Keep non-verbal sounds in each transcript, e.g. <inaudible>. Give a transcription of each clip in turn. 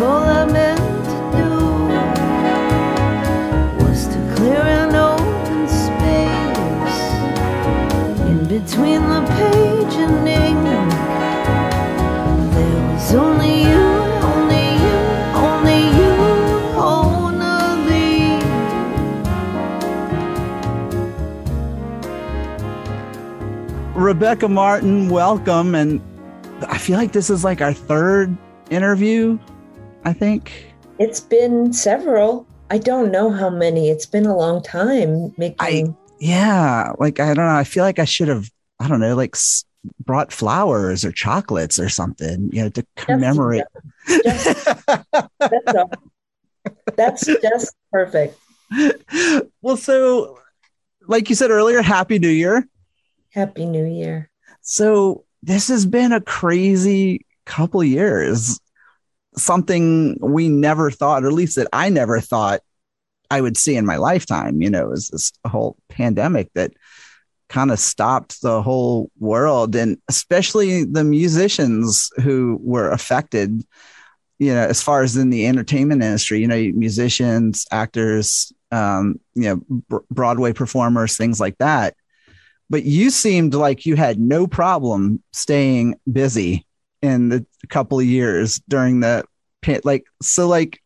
all I meant to do was to clear an open space in between the page and Rebecca Martin, welcome and I feel like this is like our third interview. I think. It's been several. I don't know how many. It's been a long time making. I, yeah. Like, I don't know. I feel like I should have, I don't know, like brought flowers or chocolates or something, you know, to commemorate. Just, that's, that's just perfect. <laughs> Well, so like you said earlier, Happy New Year. Happy New Year. So this has been a crazy couple years. Something we never thought, or at least that I never thought I would see in my lifetime. You know, is this whole pandemic that kind of stopped the whole world and especially the musicians who were affected you know as far as in the entertainment industry you know musicians actors um you know broadway performers things like that but you seemed like you had no problem staying busy in the couple of years during the like so like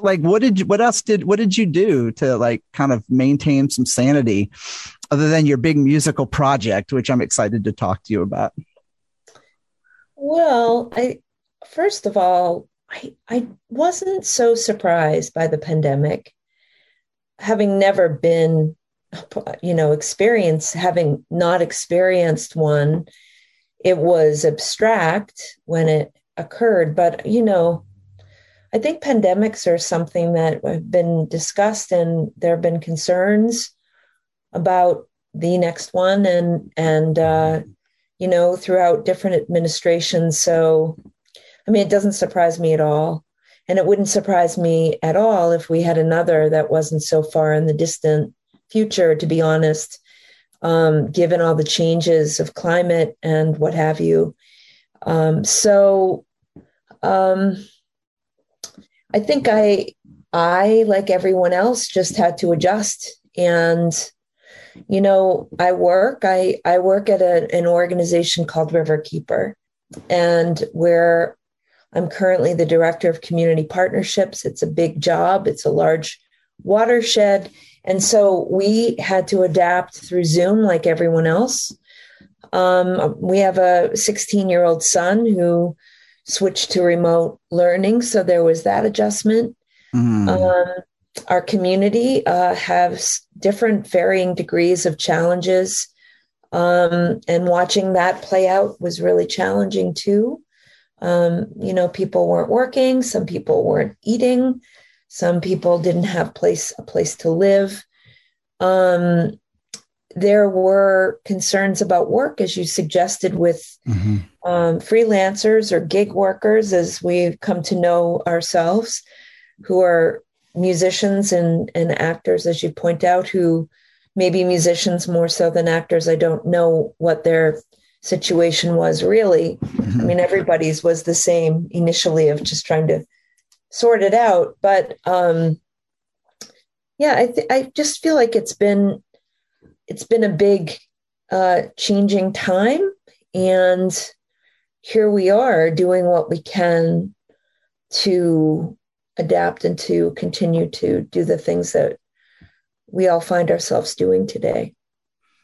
like what did you, what else did what did you do to like kind of maintain some sanity other than your big musical project which i'm excited to talk to you about? Well i first of all i i wasn't so surprised by the pandemic having never been you know experience having not experienced one it was abstract when it occurred but you know i think pandemics are something that have been discussed and there have been concerns about the next one and and uh, you know throughout different administrations. So i mean it doesn't surprise me at all. And it wouldn't surprise me at all if we had another that wasn't so far in the distant future, to be honest, um, given all the changes of climate and what have you. Um, so um, I think I, I like everyone else, just had to adjust. And you know, I work. I I work at a, an organization called Riverkeeper, and where I'm currently the director of community partnerships. It's a big job. It's a large watershed, and so we had to adapt through Zoom like everyone else. Um, we have a 16 year old son who switched to remote learning. So there was that adjustment. Mm. Um, our community uh, has different varying degrees of challenges. Um, and watching that play out was really challenging too. Um, you know, people weren't working, some people weren't eating, some people didn't have place a place to live. Um, there were concerns about work, as you suggested, with mm-hmm. um, freelancers or gig workers, as we've come to know ourselves, who are musicians and, and actors, as you point out, who maybe musicians more so than actors. I don't know what their situation was really. Mm-hmm. I mean, everybody's was the same initially of just trying to sort it out. But um, yeah, I th- I just feel like it's been it's been a big uh, changing time, and here we are doing what we can to adapt and to continue to do the things that we all find ourselves doing today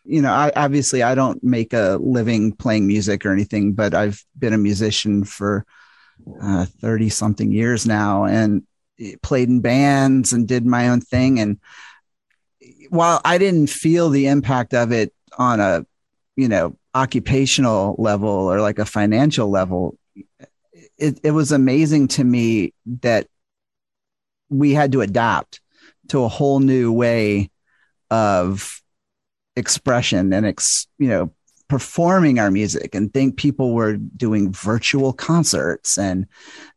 you know I, obviously i don't make a living playing music or anything but i've been a musician for 30 uh, something years now and played in bands and did my own thing. And while I didn't feel the impact of it on a, you know, occupational level or like a financial level, it, it was amazing to me that we had to adapt to a whole new way of expression and ex, you know performing our music and think people were doing virtual concerts and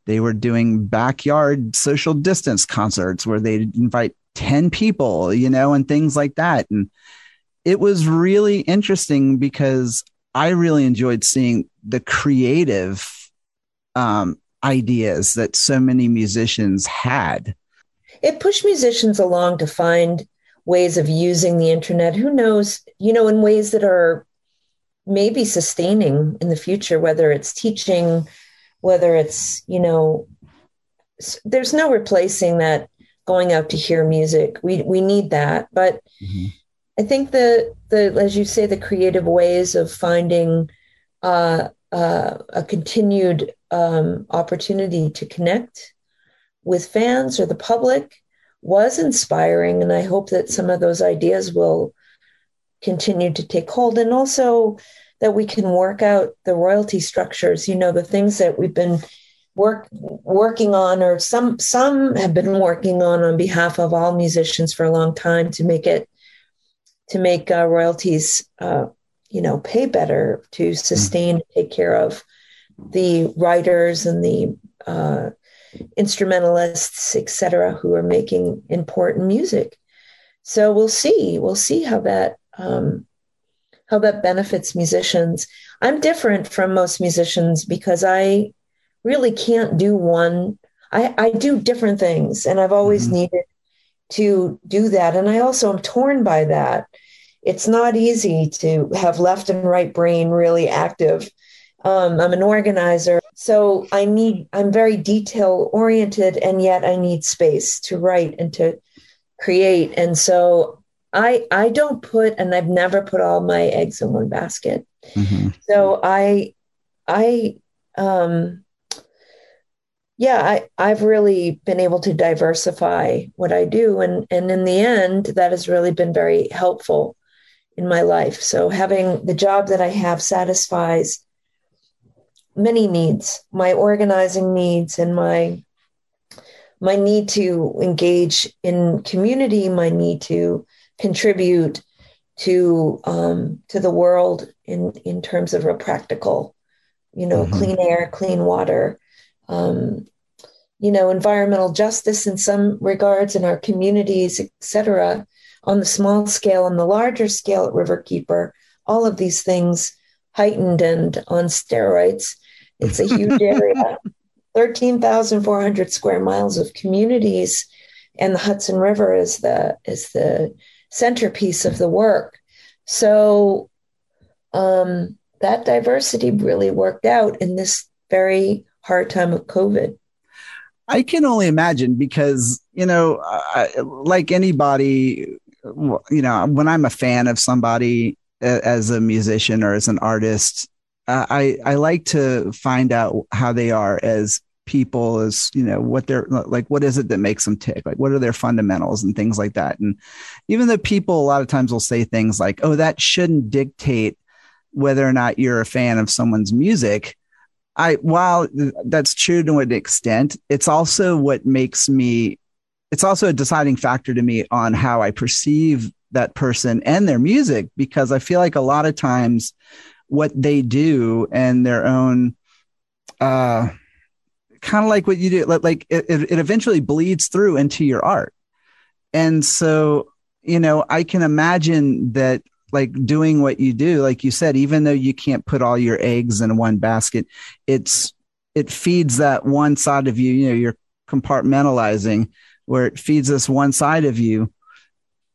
they were doing backyard social distance concerts where they'd invite 10 people, you know, and things like that. And it was really interesting because I really enjoyed seeing the creative um, ideas that so many musicians had. It pushed musicians along to find ways of using the internet. Who knows, you know, in ways that are maybe sustaining in the future, whether it's teaching, whether it's, you know, there's no replacing that going out to hear music. We we need that. But mm-hmm. I think the the as you say the creative ways of finding uh, uh, a continued um, opportunity to connect with fans or the public was inspiring, and I hope that some of those ideas will continue to take hold, and also that we can work out the royalty structures. You know, the things that we've been work working on or some some have been working on on behalf of all musicians for a long time to make it to make uh, royalties uh, you know pay better to sustain mm-hmm. take care of the writers and the uh, instrumentalists etc who are making important music so we'll see we'll see how that um, how that benefits musicians i'm different from most musicians because i really can't do one. I, I do different things, and I've always mm-hmm. needed to do that. And I also am torn by that. It's not easy to have left and right brain really active. Um, I'm an organizer, so I need, I'm very detail oriented, and yet I need space to write and to create. And so I, I don't put, and I've never put all my eggs in one basket. Mm-hmm. So I, I, um, yeah, I, I've really been able to diversify what I do. And, and in the end, that has really been very helpful in my life. So having the job that I have satisfies many needs, my organizing needs and my my need to engage in community, my need to contribute to um, to the world in in terms of a practical, you know, mm-hmm. clean air, clean water, um, you know, environmental justice in some regards in our communities, etc. On the small scale and the larger scale at Riverkeeper, all of these things heightened and on steroids. It's a huge <laughs> area, 13,400 square miles of communities, and the Hudson River is the is the centerpiece of the work. So um, that diversity really worked out in this very hard time of COVID. I can only imagine because, you know, I, like anybody, you know, when I'm a fan of somebody as a musician or as an artist, uh, I, I like to find out how they are as people is you know what they're like what is it that makes them tick? Like what are their fundamentals and things like that? And even though people a lot of times will say things like oh that shouldn't dictate whether or not you're a fan of someone's music I while that's true to an extent, it's also what makes me it's also a deciding factor to me on how I perceive that person and their music because I feel like a lot of times what they do and their own uh kind of like what you do like it, it eventually bleeds through into your art. And so you know i can imagine that like doing what you do like you said even though you can't put all your eggs in one basket it's it feeds that one side of you you know you're compartmentalizing where it feeds us one side of you.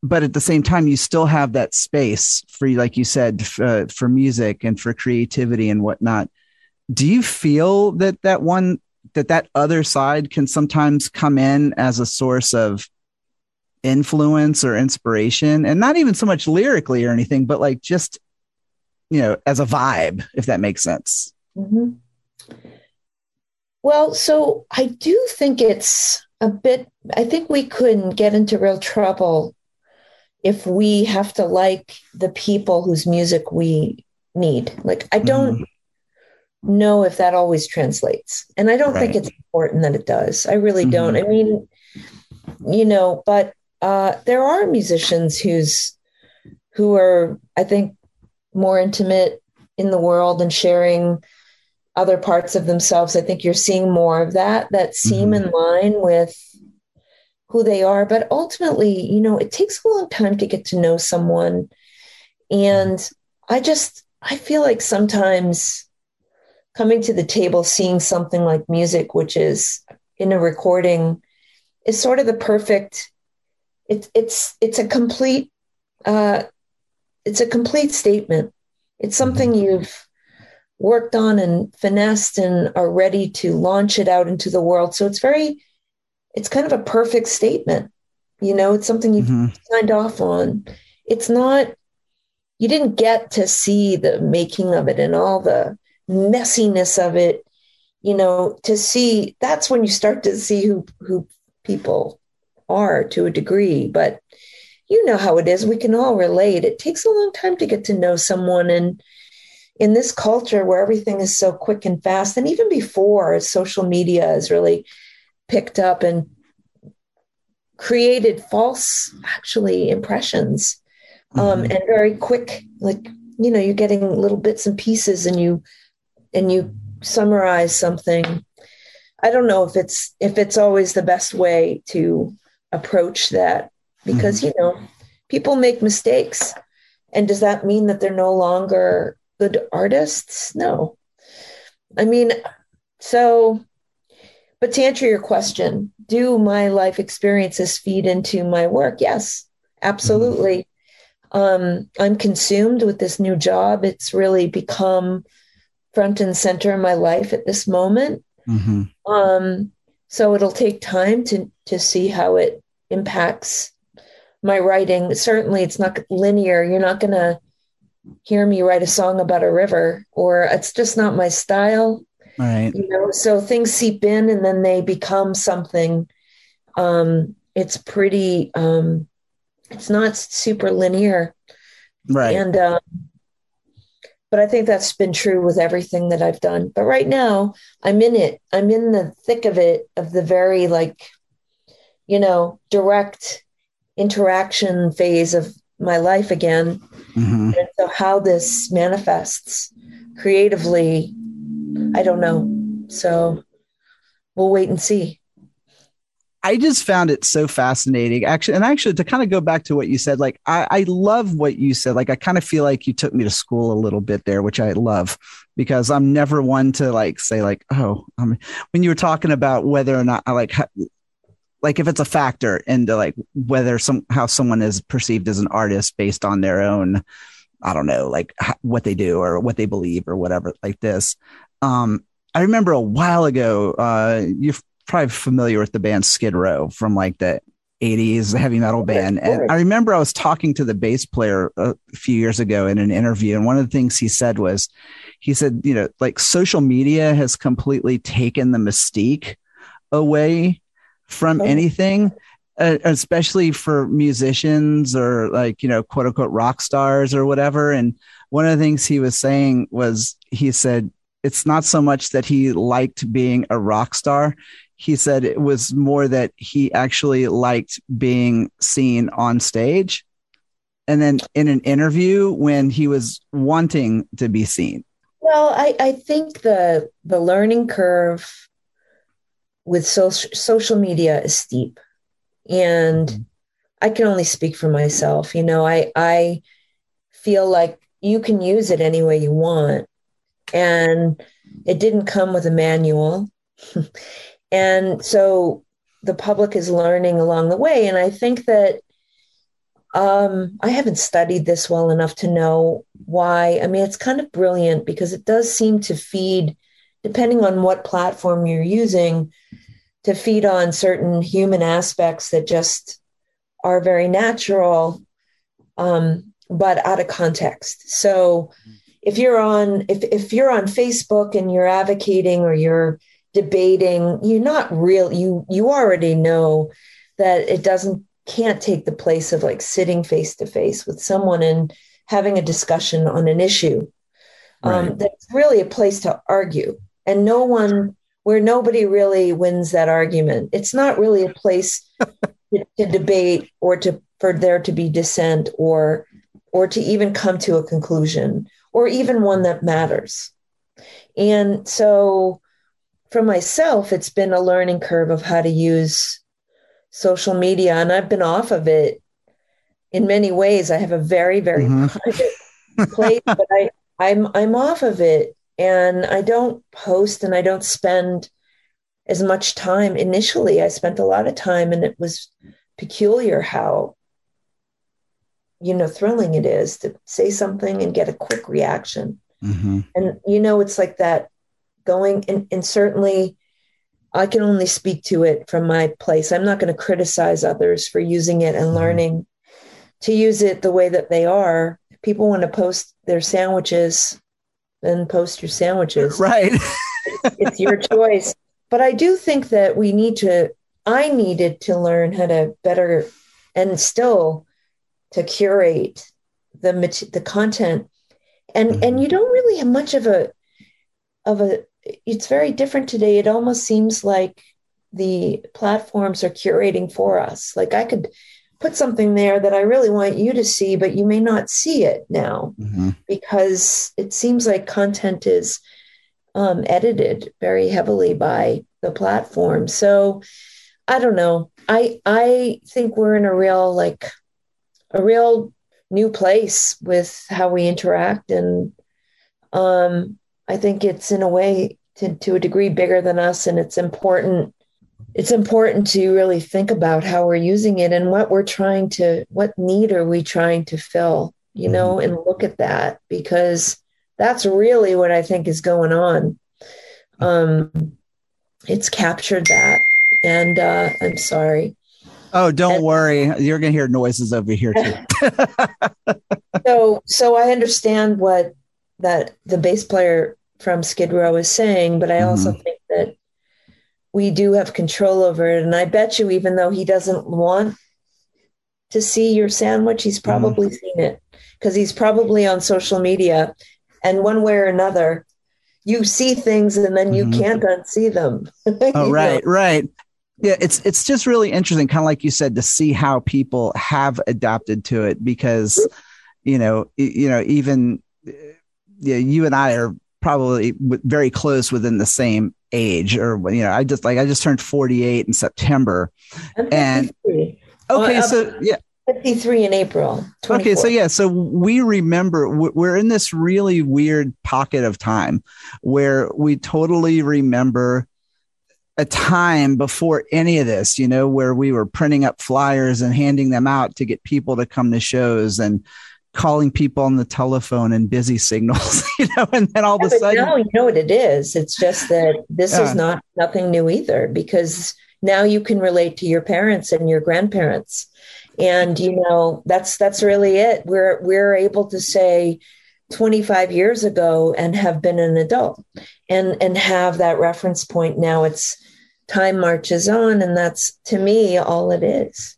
But at the same time you still have that space for like you said uh, for music and for creativity and whatnot. Do you feel that that one that that other side can sometimes come in as a source of influence or inspiration and not even so much lyrically or anything but like just you know as a vibe if that makes sense mm-hmm. well so i do think it's a bit i think we couldn't get into real trouble if we have to like the people whose music we need like i don't mm-hmm. Know if that always translates and i don't right. think it's important that it does i really mm-hmm. don't i mean you know but uh, there are musicians who's who are, I think, more intimate in the world and sharing other parts of themselves. I think you're seeing more of that that seem mm-hmm. in line with who they are. But ultimately, you know, it takes a long time to get to know someone. And I just, I feel like sometimes coming to the table, seeing something like music, which is in a recording, is sort of the perfect it's it's it's a complete uh, it's a complete statement. It's something mm-hmm. you've worked on and finessed and are ready to launch it out into the world. So it's very it's kind of a perfect statement. You know, it's something you've mm-hmm. signed off on. it's not you didn't get to see the making of it and all the messiness of it you know to see that's when you start to see who who people are to a degree but you know how it is we can all relate it takes a long time to get to know someone and in this culture where everything is so quick and fast and even before social media has really picked up and created false actually impressions um, mm-hmm. and very quick like you know you're getting little bits and pieces and you and you summarize something i don't know if it's if it's always the best way to approach that because mm-hmm. you know people make mistakes. And does that mean that they're no longer good artists? No. I mean so but to answer your question do my life experiences feed into my work? Yes absolutely. Mm-hmm. um, i'm consumed with this new job. It's really become front and center in my life at this moment. Mm-hmm. um, so it'll take time to to see how it impacts my writing. Certainly it's not linear. You're not going to hear me write a song about a river or it's just not my style right. you know? So things seep in and then they become something. Um it's pretty um it's not super linear. Right. And um but i think that's been true with everything that i've done but right now i'm in it i'm in the thick of it of the very like you know direct interaction phase of my life again mm-hmm. and so how this manifests creatively I don't know. So we'll wait and see. I just found it so fascinating. Actually, and actually to kind of go back to what you said, like I, I love what you said. Like I kind of feel like you took me to school a little bit there, which I love because I'm never one to like say like, oh, I mean, when you were talking about whether or not I like like if it's a factor into like whether some how someone is perceived as an artist based on their own I don't know, like what they do or what they believe or whatever like this. Um, I remember a while ago, uh, you're probably familiar with the band Skid Row from like the 80s heavy metal band. And I remember I was talking to the bass player a few years ago in an interview. And one of the things he said was, he said, you know, like social media has completely taken the mystique away from oh. anything. Uh, especially for musicians or like you know quote unquote rock stars or whatever and one of the things he was saying was he said it's not so much that he liked being a rock star. He said it was more that he actually liked being seen on stage. And then in an interview when he was wanting to be seen. Well, I, I think the the learning curve with social social media is steep. And mm-hmm. I can only speak for myself. You know, I I feel like you can use it any way you want and it didn't come with a manual. <laughs> and so the public is learning along the way. And I think that um, I haven't studied this well enough to know why. I mean, it's kind of brilliant because it does seem to feed, depending on what platform you're using, to feed on certain human aspects that just are very natural, um, but out of context. So, if you're on if, if you're on facebook and you're advocating or you're debating you're not real you you already know that it doesn't can't take the place of like sitting face to face with someone and having a discussion on an issue um, right. um, that's really a place to argue and no one where nobody really wins that argument it's not really a place <laughs> to, to debate or to for there to be dissent or or to even come to a conclusion or even one that matters. And so for myself, it's been a learning curve of how to use social media. And I've been off of it in many ways. I have a very, very mm-hmm. private place, <laughs> but I, I'm I'm off of it and I don't post and I don't spend as much time. Initially, I spent a lot of time and it was peculiar how you know thrilling it is to say something and get a quick reaction mm-hmm. and you know it's like that going and, and certainly i can only speak to it from my place i'm not going to criticize others for using it and mm-hmm. learning to use it the way that they are. People want to post their sandwiches, then post your sandwiches. <laughs> Right. it's your choice. But I do think that we need to, I needed to learn how to better and still to curate the the content and mm-hmm. and you don't really have much of a of a it's very different today. It almost seems like the platforms are curating for us. Like i could put something there that i really want you to see but you may not see it now mm-hmm. because it seems like content is um, edited very heavily by the platform. So i don't know. I i think we're in a real like a real new place with how we interact and um, i think it's in a way to, to a degree bigger than us and it's important it's important to really think about how we're using it and what we're trying to what need are we trying to fill you know mm-hmm. and look at that because that's really what i think is going on um it's captured that and uh i'm sorry Oh, don't and, worry. You're going to hear noises over here too. <laughs> so, so I understand what that the bass player from Skid Row is saying, but I mm-hmm. also think that we do have control over it. And I bet you, even though he doesn't want to see your sandwich, he's mm-hmm. probably mm-hmm. seen it because he's probably on social media. And one way or another, you see things and then you mm-hmm. can't unsee them. <laughs> oh, right, know? right yeah it's it's just really interesting kind of like you said to see how people have adapted to it because you know you know even yeah you and i are probably very close within the same age or you know i just like i just turned 48 in september and okay uh, so yeah 53 in April. 24. Okay, so yeah, so we remember we're in this really weird pocket of time where we totally remember a time before any of this, you know, where we were printing up flyers and handing them out to get people to come to shows and calling people on the telephone and busy signals, <laughs> you know, and then all of a sudden. No, you know what it is. It's just that this yeah. is not nothing new either because now you can relate to your parents and your grandparents. And you know, that's that's really it. We're we're able to say 25 years ago and have been an adult and and have that reference point now it's time marches on and that's to me all it is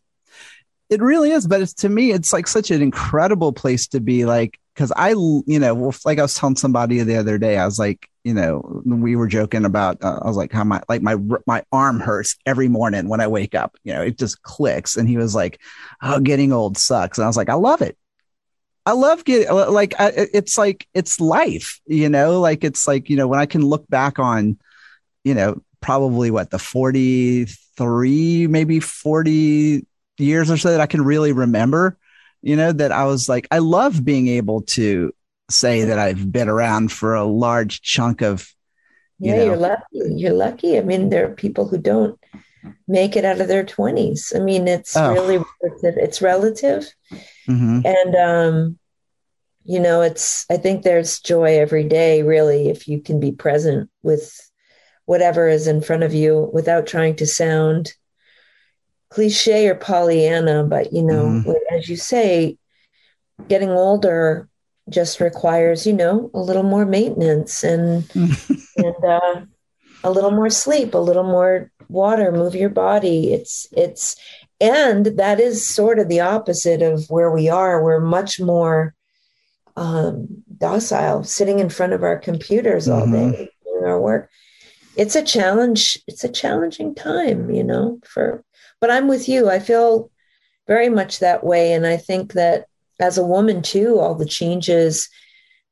it really is but it's to me it's like such an incredible place to be like because i you know like i was telling somebody the other day i was like you know we were joking about uh, i was like how my like my my arm hurts every morning when i wake up you know it just clicks. And he was like oh getting old sucks. And i was like i love it. I love getting like I, it's like it's life, you know, like it's like, you know, when I can look back on, you know, probably what the 43 maybe 40 years or so that I can really remember you know that I was like I love being able to say that I've been around for a large chunk of you yeah know. you're lucky you're lucky I mean there are people who don't make it out of their 20s I mean it's oh. really relative it's relative mm-hmm. and um you know it's I think there's joy every day really if you can be present with whatever is in front of you without trying to sound cliche or Pollyanna. But, you know, mm-hmm. as you say, getting older just requires, you know, a little more maintenance and, <laughs> and, uh, a little more sleep, a little more water, move your body. It's, it's, and that is sort of the opposite of where we are. We're much more um, docile, sitting in front of our computers all mm-hmm. day doing our work it's a challenge it's a challenging time you know for but i'm with you. I feel very much that way. And i think that as a woman too all the changes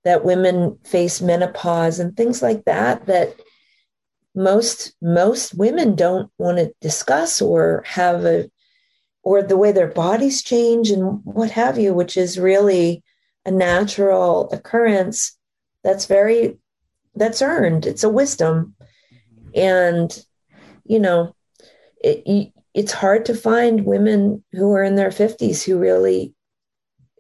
that women face menopause and things like that that most most women don't want to discuss or have a or the way their bodies change and what have you which is really a natural occurrence that's very that's earned. It's a wisdom. Mm-hmm. And you know it, it's hard to find women who are in their 50s who really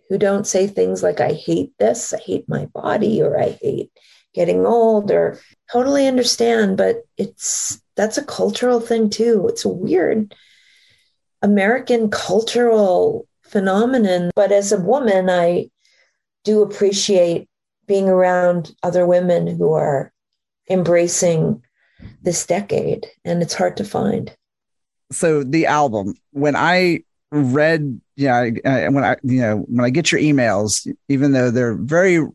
who don't say things like i hate this i hate my body or i hate getting old or totally understand but it's that's a cultural thing too it's a weird american cultural phenomenon. But as a woman, I do appreciate being around other women who are embracing this decade, and it's hard to find. So the album, when I read, yeah, when I, you know, when I get your emails, even though they're very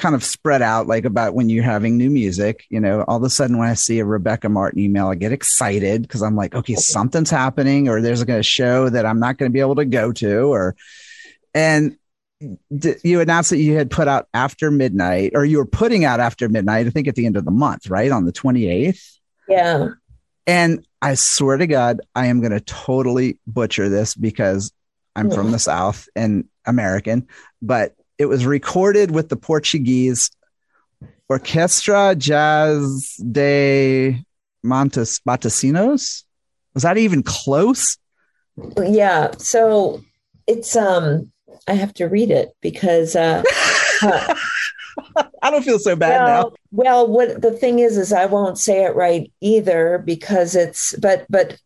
kind of spread out like about when you're having new music you know all of a sudden when i see a rebecca martin email i get excited because i'm like okay something's happening or there's like a show that i'm not going to be able to go to or and you announced that you had put out after midnight or you were putting out after midnight i think at the end of the month right? On the 28th yeah and i swear to god i am going to totally butcher this because i'm from the south and american but it was recorded with the Portuguese Orquestra Jazz de Montes Matosinhos. Was that even close? Yeah. So it's um I have to read it because uh, <laughs> uh I don't feel so bad well, now. Well, what the thing is is I won't say it right either because it's but but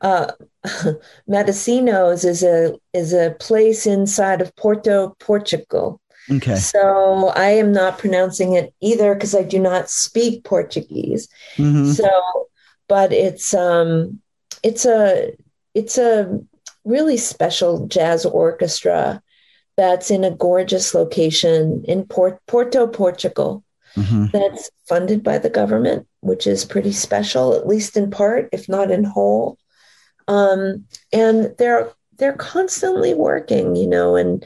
uh <laughs> Matosinhos is a is a place inside of Porto, Portugal. Okay. So I am not pronouncing it either because I do not speak Portuguese. Mm-hmm. So, but it's um, it's a it's a really special jazz orchestra that's in a gorgeous location in Port- Porto, Portugal. Mm-hmm. That's funded by the government, which is pretty special, at least in part, if not in whole. Um, and they're they're constantly working, you know, and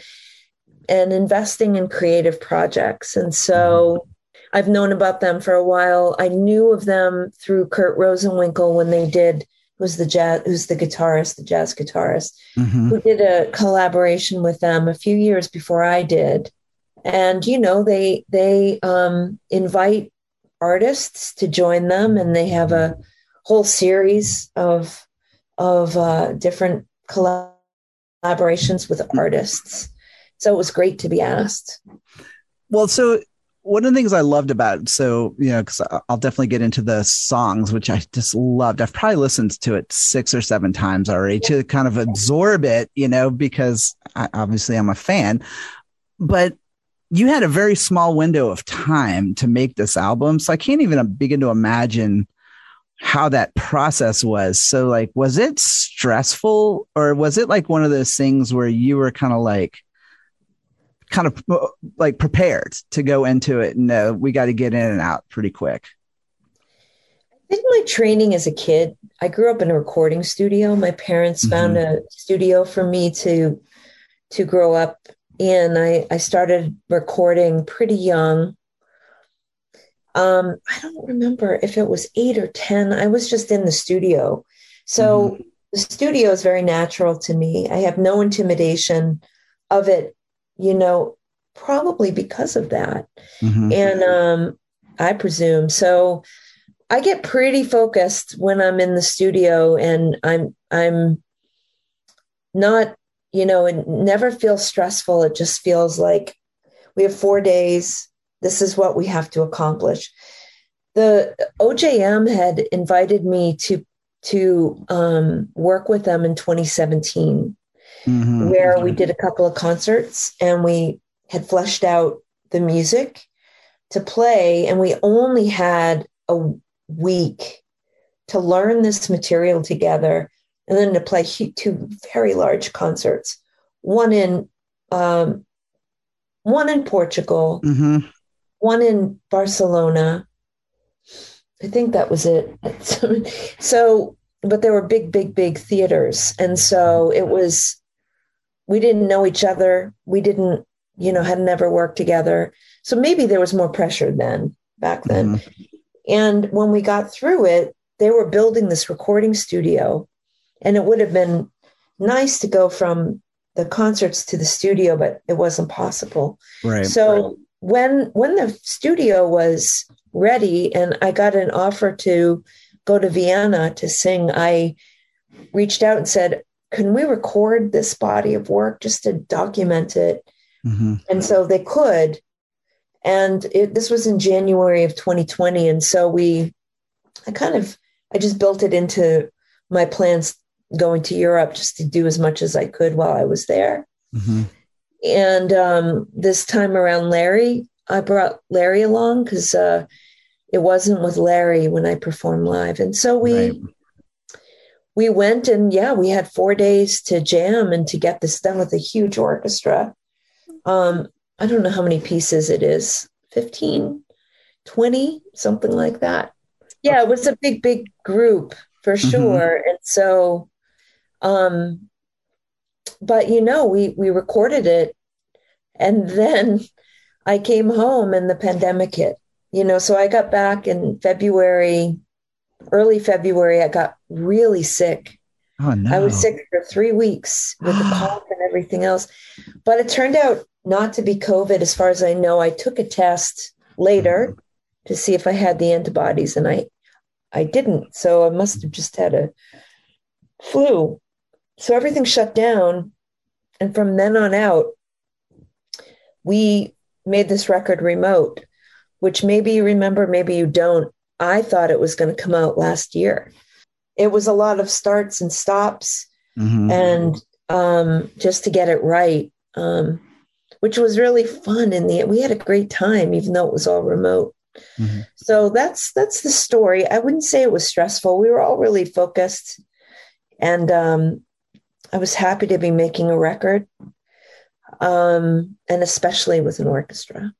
and investing in creative projects. And so I've known about them for a while. I knew of them through Kurt Rosenwinkel when they did who's the jazz who's the guitarist, the jazz guitarist, mm-hmm. who did a collaboration with them a few years before I did. And you know, they they um, invite artists to join them, and they have a whole series of of uh, different collaborations with artists. So it was great to be asked. Well, so one of the things I loved about so you know because I'll definitely get into the songs which I just loved. I've probably listened to it six or seven times already to kind of absorb it, you know, because I, obviously I'm a fan. But you had a very small window of time to make this album, so I can't even begin to imagine how that process was. So, like, was it stressful, or was it like one of those things where you were kind of like kind of uh, like prepared to go into it and uh, we got to get in and out pretty quick. I think my training as a kid i grew up in a recording studio. My parents mm-hmm. found a studio for me to to grow up in. I i started recording pretty young. Um i don't remember if it was eight or ten. I was just in the studio. So mm-hmm. the studio is very natural to me. I have no intimidation of it you know, probably because of that. Mm-hmm. And um, I presume so. I get pretty focused when I'm in the studio, and I'm I'm not, you know, it never feels stressful. It just feels like we have four days. This is what we have to accomplish. The OJM had invited me to to um, work with them in 2017 mm-hmm. where we did a couple of concerts and we had fleshed out the music to play. And we only had a week to learn this material together and then to play two very large concerts one in um, one in portugal mm-hmm. one in barcelona i think that was it <laughs> so but there were big big big theaters and so it was we didn't know each other. We didn't, you know, had never worked together. So maybe there was more pressure then, back then. Mm-hmm. And when we got through it, they were building this recording studio. And it would have been nice to go from the concerts to the studio, but it wasn't possible. Right. So right. when when the studio was ready and I got an offer to go to Vienna to sing, I reached out and said, can we record this body of work just to document it? Mm-hmm. And so they could. And it, this was in January of 2020. And so we, I kind of, I just built it into my plans going to Europe just to do as much as I could while I was there. Mm-hmm. And um, this time around, Larry, I brought Larry along because uh, it wasn't with Larry when I performed live, and so we right. We went and yeah, we had four days to jam and to get this done with a huge orchestra. Um, I don't know how many pieces it is 15, 20, something like that. Yeah, it was a big, big group for mm-hmm. sure. Mm-hmm. And so, um, but you know, we we recorded it, and then I came home and the pandemic hit. You know, so I got back in February, early February. I got really sick. Oh no! I was sick for three weeks with the <gasps> cough and everything else, but it turned out not to be COVID, as far as I know. I took a test later mm-hmm. to see if I had the antibodies, and I I didn't. So I must have just had a flu. So everything shut down. And from then on out, we made this record remote, which maybe you remember, maybe you don't. I thought it was going to come out last year. It was a lot of starts and stops, mm-hmm. and um, just to get it right. Um, which was really fun. In the we had a great time, even though it was all remote. Mm-hmm. So that's that's the story. I wouldn't say it was stressful. We were all really focused, and um, I was happy to be making a record, um, and especially with an orchestra.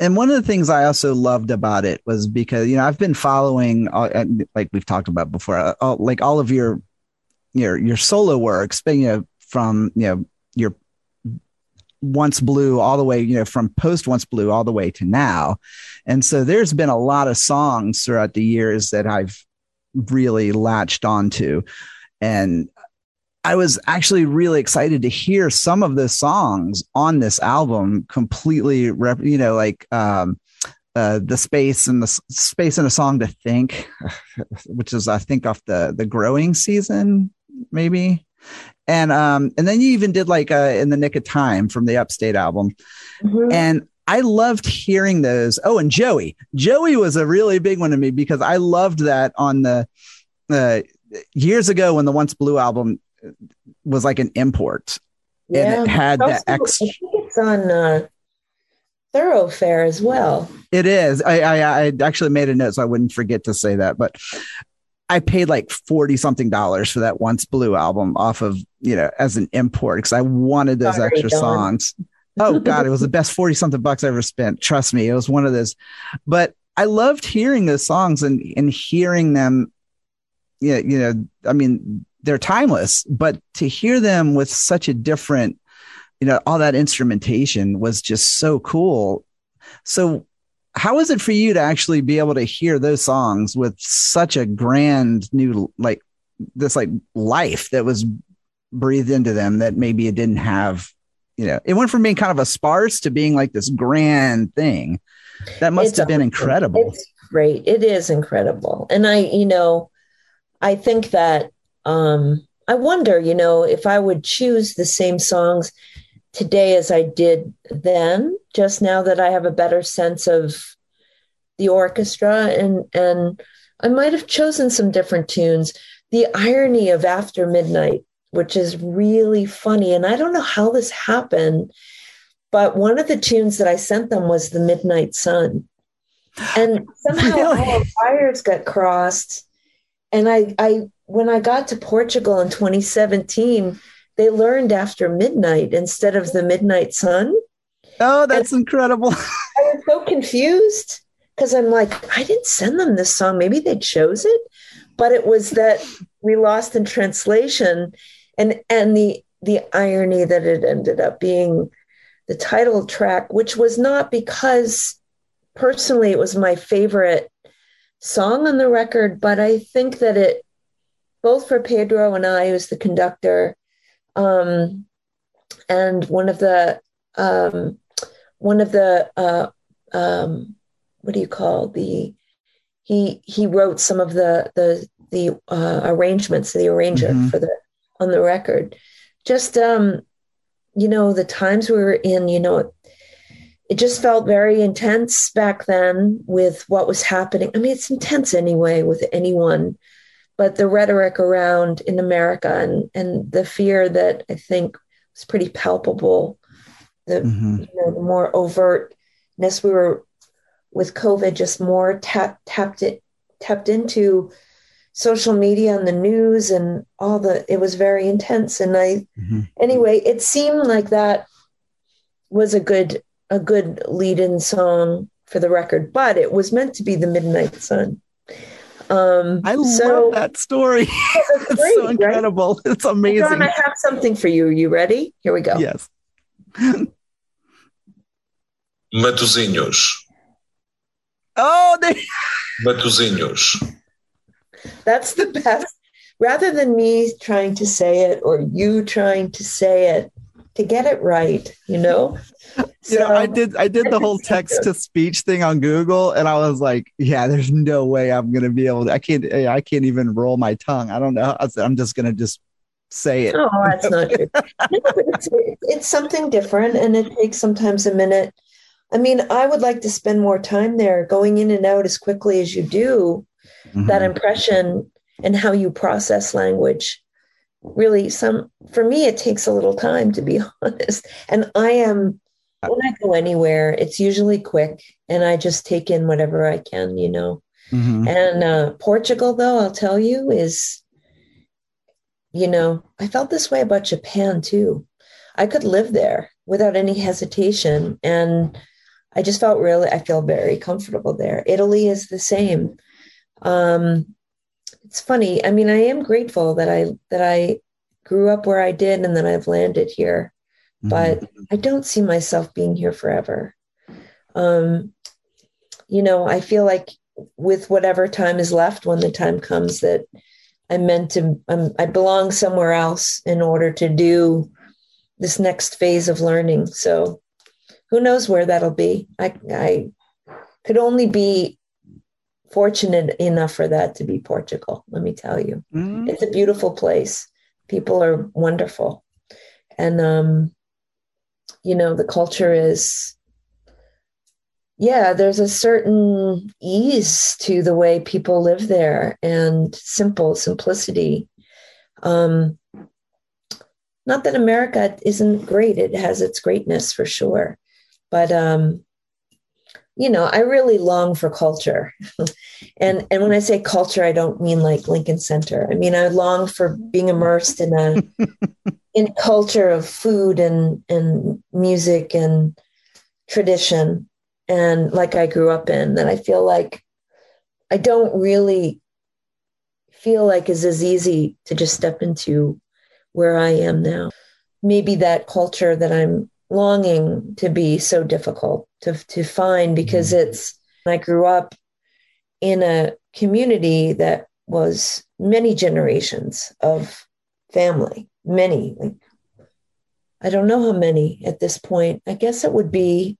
And one of the things I also loved about it was because you know I've been following, uh, like we've talked about before, uh, all, like all of your your your solo works, you know, from you know your once blue all the way, you know, from post once blue all the way to now. And so there's been a lot of songs throughout the years that I've really latched onto. And I was actually really excited to hear some of the songs on this album completely, rep- you know, like, um, uh, the space and the space in a song to think, <laughs> which is I think off the the growing season, maybe. And um and then you even did like uh in the nick of time from the upstate album. Mm-hmm. and i loved hearing those. Oh and joey. Joey was a really big one to me because i loved that on the uh years ago when the once blue album was like an import yeah. and it had that extra it's on uh thoroughfare as well it is I, I i actually made a note so i wouldn't forget to say that but I paid like 40 something dollars for that Once Blue album off of, you know, as an import because I wanted those Sorry, extra songs. oh God, it was the best 40 something bucks I ever spent. Trust me, it was one of those. But I loved hearing those songs and, and hearing them. Yeah, you know, I mean, they're timeless, but to hear them with such a different, you know, all that instrumentation was just so cool. So how is it for you to actually be able to hear those songs with such a grand new like this like life that was breathed into them that maybe it didn't have you know it went from being kind of a sparse to being like this grand thing? That must it's have been incredible. it's great. It is incredible. And i you know i think that um i wonder you know if i would choose the same songs today as I did then, just now that I have a better sense of the orchestra and and I might have chosen some different tunes. The irony of After Midnight, which is really funny, and I don't know how this happened, but one of the tunes that I sent them was The Midnight Sun. And somehow really? our wires got crossed. And I I when I got to Portugal in 2017, they learned after midnight instead of the midnight sun. Oh, that's and incredible. <laughs> I was so confused because I'm like, I didn't send them this song. Maybe they chose it, but it was that we lost in translation, and and the the irony that it ended up being the title track, which was not because personally it was my favorite song on the record, but I think that it both for Pedro and I, who's the conductor, um, and one of the um, one of the uh, um, what do you call the he he wrote some of the the the uh, arrangements, the arranger mm-hmm. for the on the record. Just um, you know, the times we were in, you know, it just felt very intense back then with what was happening. I mean, it's intense anyway with anyone but the rhetoric around in America and and the fear that I think was pretty palpable, the mm-hmm. you know the more overtness we were with COVID, just more tap, tapped it tapped into social media and the news and all the it was very intense and i mm-hmm. anyway it seemed like that was a good a good lead in song for the record but it was meant to be the midnight sun um i so, love that story <laughs> it's great, so incredible right? it's amazing John, i have something for you Are you ready here we go yes <laughs> Matosinhos. Oh, they... <laughs> Matosinhos. That's the best. Rather than me trying to say it or you trying to say it, to get it right, you know? So, I did I did the whole text to speech thing on Google and I was like, yeah, there's no way I'm gonna be able to I can't I can't even roll my tongue. I don't know. I'm just gonna just say it. Oh, that's not true. <laughs> no, it's, it's something different and it takes sometimes a minute. I mean, I would like to spend more time there going in and out as quickly as you do mm-hmm. that impression and how you process language really some for me it takes a little time to be <laughs> honest. And i am when i go anywhere it's usually quick and i just take in whatever i can you know. Mm-hmm. and uh, portugal though i'll tell you is you know i felt this way about japan too. I could live there without any hesitation and i just felt really i feel very comfortable there. Italy is the same. Um, it's funny. I mean, I am grateful that I that I grew up where I did and that I've landed here, mm-hmm. but I don't see myself being here forever. Um, you know, I feel like with whatever time is left, when the time comes that I'm meant to, um, I belong somewhere else in order to do this next phase of learning. So, who knows where that'll be? I, I could only be fortunate enough for that to be Portugal, let me tell you. Mm-hmm. It's a beautiful place. People are wonderful. And, um, you know, the culture is, yeah, there's a certain ease to the way people live there and simple simplicity. Um, not that America isn't great, it has its greatness for sure. But um, you know, I really long for culture. <laughs> and and when I say culture, I don't mean like Lincoln Center. I mean I long for being immersed in a <laughs> in culture of food and and music and tradition and like I grew up in that I feel like I don't really feel like is as easy to just step into where I am now. Maybe that culture that I'm longing to be so difficult to, to find because mm-hmm. it's, I grew up in a community that was many generations of family, many, like, I don't know how many at this point. I guess it would be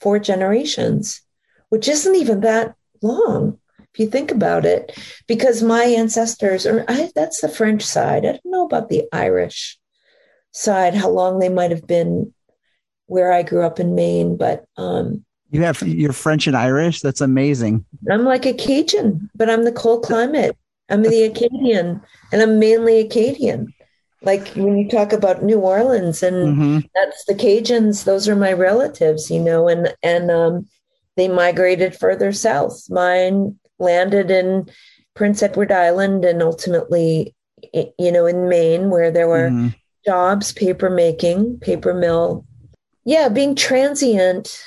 four generations, which isn't even that long if you think about it, because my ancestors, or I, that's the French side. I don't know about the Irish side, how long they might have been where I grew up in Maine, but um, you have you're French and Irish. That's amazing. I'm like a Cajun, but I'm the cold climate. I'm the Acadian, and I'm mainly Acadian. Like when you talk about New Orleans, and mm-hmm. that's the Cajuns. Those are my relatives, you know, and and um, they migrated further south. Mine landed in Prince Edward Island, and ultimately, you know, in Maine, where there were mm-hmm. jobs, paper making, paper mill yeah, being transient,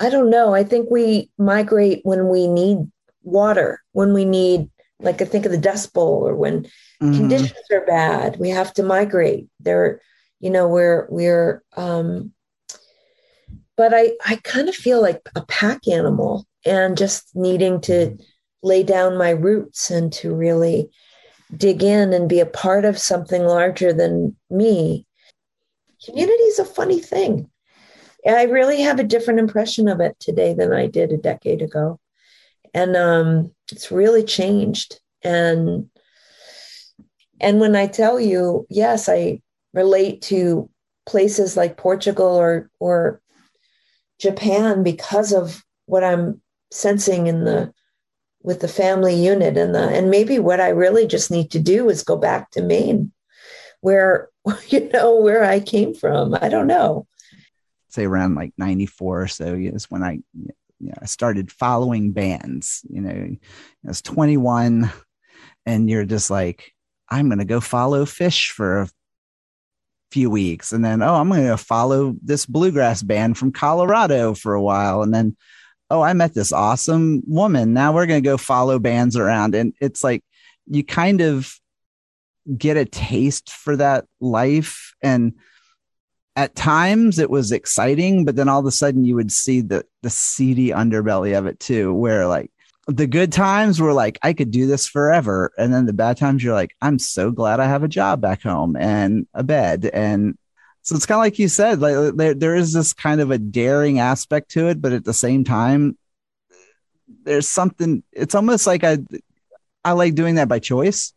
I don't know. I think we migrate when we need water, when we need, like, I think of the Dust Bowl or when mm-hmm. conditions are bad. We have to migrate. There, you know, we're, we're, um, but I, I kind of feel like a pack animal and just needing to lay down my roots and to really dig in and be a part of something larger than me. Community is a funny thing. I really have a different impression of it today than I did a decade ago. And um, it's really changed. And and when I tell you, yes, I relate to places like Portugal or or Japan because of what I'm sensing in the with the family unit and the and maybe what I really just need to do is go back to Maine where <laughs> you know where I came from. I don't know. Say around like 94 or so is when I you know, I started following bands. You know, I was 21 and you're just like, I'm going to go follow Phish for a few weeks. And then, oh, I'm going to follow this bluegrass band from Colorado for a while. And then, oh, I met this awesome woman. Now we're going to go follow bands around. And it's like you kind of get a taste for that life. And at times it was exciting, but then all of a sudden you would see the, the seedy underbelly of it too, where like, the good times were like I could do this forever, and then the bad times you're like I'm so glad I have a job back home and a bed, and so it's kind of like you said, like uh, there there is this kind of a daring aspect to it, but at the same time, there's something. It's almost like I I like doing that by choice,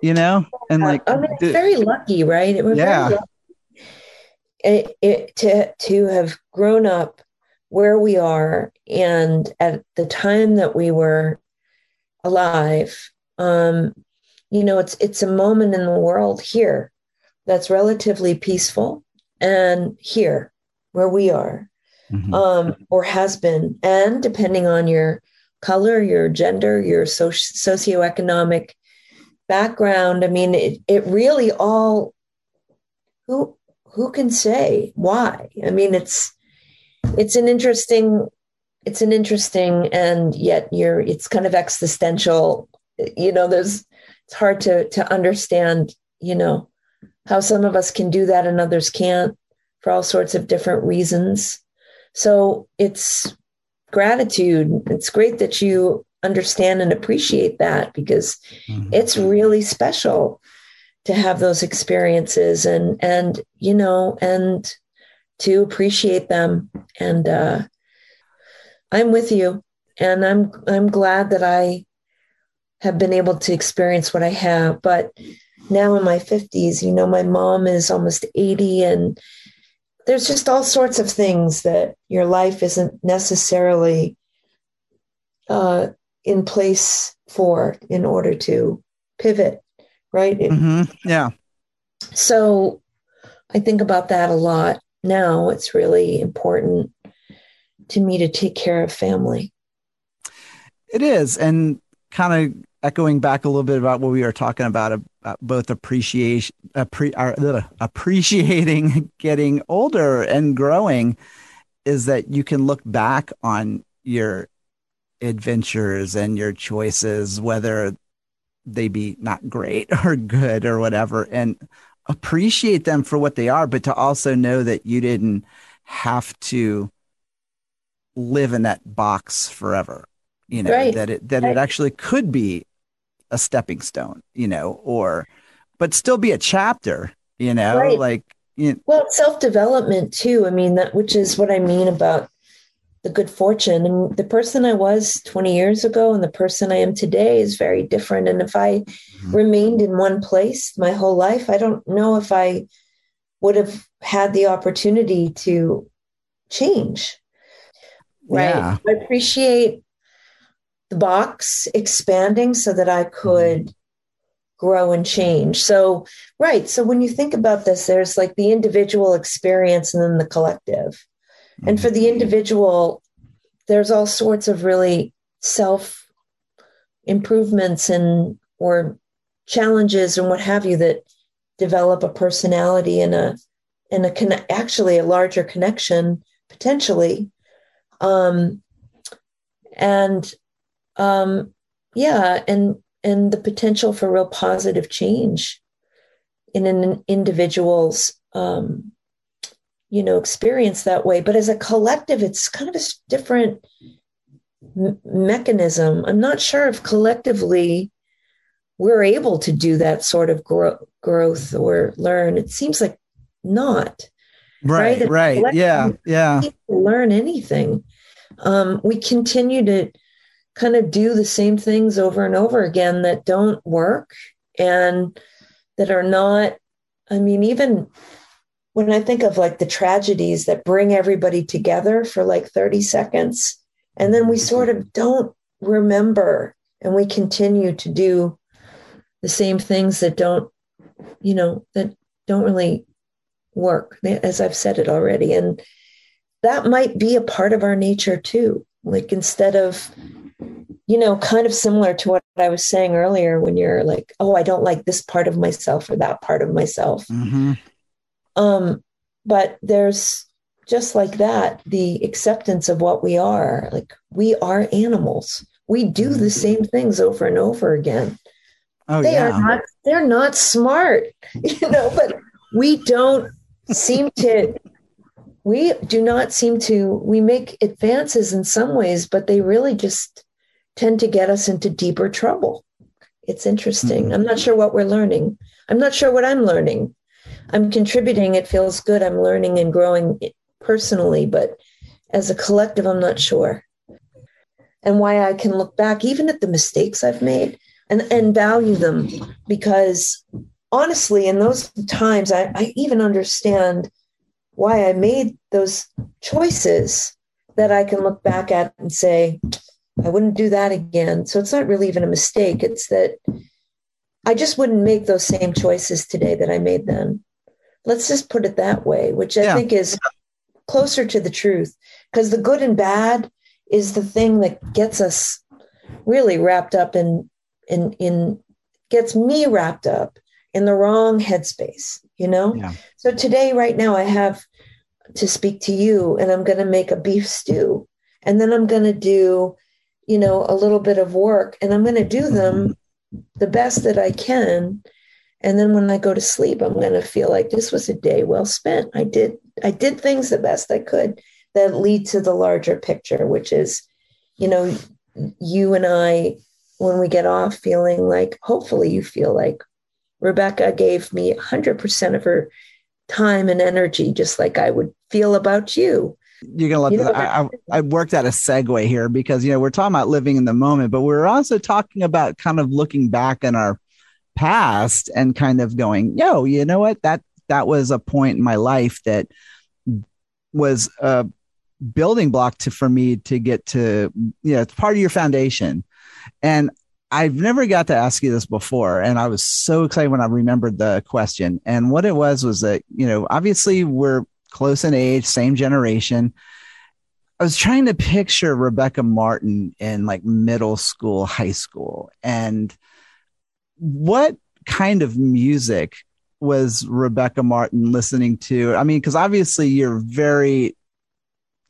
you know, and like I mean, it's very lucky, right? It was yeah. It, it to to have grown up where we are and at the time that we were alive um, you know it's it's a moment in the world here that's relatively peaceful and here where we are mm-hmm. um, or has been and depending on your color your gender your socio- socioeconomic background i mean it, it really all who who can say why? I mean it's it's an interesting it's an interesting and yet you're it's kind of existential. You know there's it's hard to to understand you know how some of us can do that and others can't for all sorts of different reasons. So it's gratitude. It's great that you understand and appreciate that because mm-hmm. it's really special to have those experiences and and you know and to appreciate them. And uh, I'm with you, and I'm I'm glad that I have been able to experience what I have. But now in my 50s, you know, my mom is almost 80, and there's just all sorts of things that your life isn't necessarily uh, in place for in order to pivot, right? Mm-hmm. Yeah. So I think about that a lot now it's really important to me to take care of family. It is. And kind of echoing back a little bit about what we were talking about, about both appreciation, appre- uh, appreciating <laughs> getting older and growing, is that you can look back on your adventures and your choices, whether they be not great <laughs> or good or whatever, and appreciate them for what they are, but to also know that you didn't have to live in that box forever. You know, right. that it that right. it actually could be a stepping stone, you know, or but still be a chapter, you know, right. like you know, well, self development too. I mean, that which is what I mean about the good fortune. And the person I was 20 years ago and the person I am today is very different. And if I mm-hmm. remained in one place my whole life, I don't know if I would have had the opportunity to change. Right. Yeah. I appreciate the box expanding so that I could. Mm-hmm. grow and change. So, right. So when you think about this, there's like the individual experience and then the collective. And for the individual, there's all sorts of really self improvements and or challenges and what have you that develop a personality and a and a con- actually a larger connection potentially. Um and um yeah and and the potential for real positive change in an individual's um you know experience that way. But as a collective it's kind of a different m- mechanism. I'm not sure if collectively we're able to do that sort of gro- growth or learn. It seems like not. Right right, right. yeah yeah. learn anything um, we continue to kind of do the same things over and over again that don't work and that are not i mean even when I think of like the tragedies that bring everybody together for like 30 seconds, and then we sort of don't remember and we continue to do the same things that don't, you know, that don't really work, as I've said it already. And that might be a part of our nature too. Like instead of, you know, kind of similar to what I was saying earlier when you're like, oh, I don't like this part of myself or that part of myself. Mm-hmm. Um, but there's just like that, the acceptance of what we are. Like we are animals. We do the same things over and over again. Oh, they yeah. are not they're not smart, <laughs> you know, but we don't seem to we do not seem to we make advances in some ways, but they really just tend to get us into deeper trouble. It's interesting. Mhm. I'm not sure what we're learning. I'm not sure what I'm learning. I'm contributing. It feels good. I'm learning and growing personally, but as a collective, I'm not sure. And why I can look back even at the mistakes I've made and, and value them because honestly, in those times, I, I even understand why I made those choices that I can look back at and say, I wouldn't do that again. So it's not really even a mistake. It's that I just wouldn't make those same choices today that I made then. Let's just put it that way, which I Yeah. think is closer to the truth. Because the good and bad is the thing that gets us really wrapped up in in in gets me wrapped up in the wrong headspace, you know? Yeah. So today, right now, I have to speak to you and I'm gonna make a beef stew. And then I'm gonna do, you know, a little bit of work and I'm gonna do them mm-hmm. the best that I can. And then when I go to sleep, I'm going to feel like this was a day well spent. I did I did things the best I could that lead to the larger picture, which is, you know, you and I when we get off feeling like hopefully you feel like Rebecca gave me 100% of her time and energy just like I would feel about you. You're gonna love You know, I, I, I worked out a segue here because you know we're talking about living in the moment, but we're also talking about kind of looking back in our past and kind of going, yo, you know what? That that was a point in my life that was a building block to for me to get to you know it's part of your foundation. And I've never got to ask you this before, and I was so excited when I remembered the question. And what it was was that you know obviously we're close in age, same generation. I was trying to picture Rebecca Martin in like middle school, high school, and what kind of music was Rebecca Martin listening to? I mean, because obviously you're very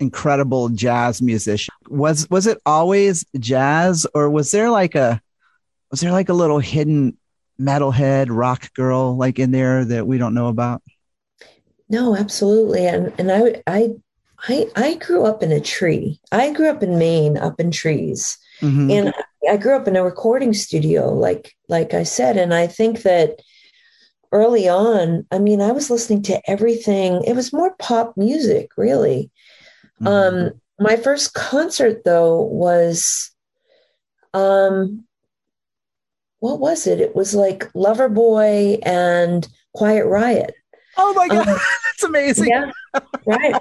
incredible jazz musician. Was was it always jazz, or was there like a was there like a little hidden metalhead rock girl like in there that we don't know about? No, absolutely. And and I I I I grew up in a tree. I grew up in Maine, up in trees. Mhm. And I grew up in a recording studio, like like I said. And I think that early on, I mean, I was listening to everything. It was more pop music, really. Mhm. Um, my first concert though was um what was it? It was like Loverboy and Quiet Riot. oh my god, um, <laughs> that's amazing. Yeah, right.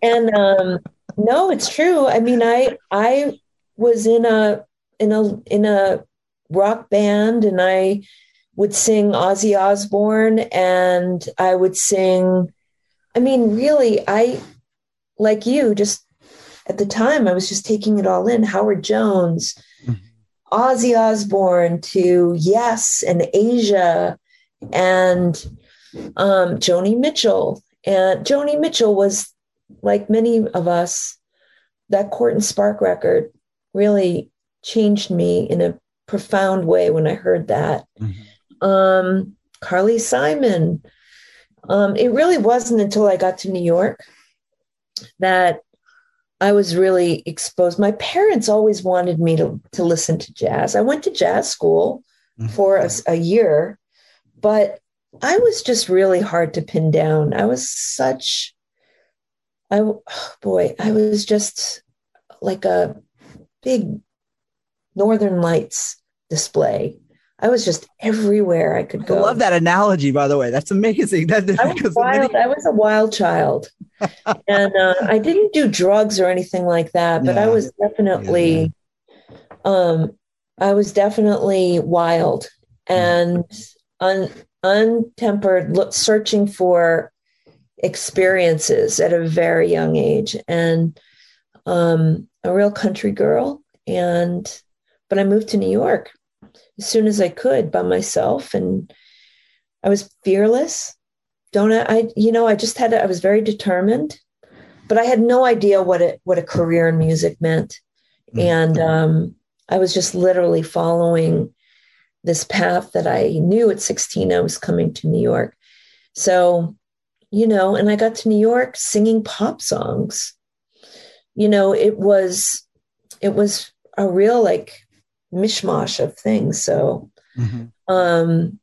And um, no, it's true. I mean, I I was in a in a in a rock band, and I would sing Ozzy Osbourne, and I would sing. I mean, really, I like you. Just at the time, I was just taking it all in. Howard Jones, Mhm. Ozzy Osbourne, to Yes and Asia, and um, Joni Mitchell. And Joni Mitchell was like many of us, that Court and Spark record really changed me in a profound way when I heard that. Mhm. Um, Carly Simon. Um, it really wasn't until I got to New York that I was really exposed. My parents always wanted me to, to listen to jazz. I went to jazz school Mhm. for a, a year, but I was just really hard to pin down. I was such, I oh <sighs> boy, I was just like a big Northern Lights display. I was just everywhere I could I go. I love that analogy, by the way. That's amazing. <laughs> That I was because wild. many- I was a wild child, <laughs> and uh, I didn't do drugs or anything like that. But I was definitely um, I was definitely wild and un, untempered, look, searching for experiences at a very young age, and um, a real country girl. And but I moved to New York as soon as I could by myself, and I was fearless. Don't I? I you know, I just had. I was very determined, but I had no idea what it what a career in music meant, mm-hmm. and um, I was just literally following this path that I knew at 16 I was coming to New York. So, you know, and I got to New York singing pop songs. You know, it was it was a real like mishmash of things. So, mm-hmm. um,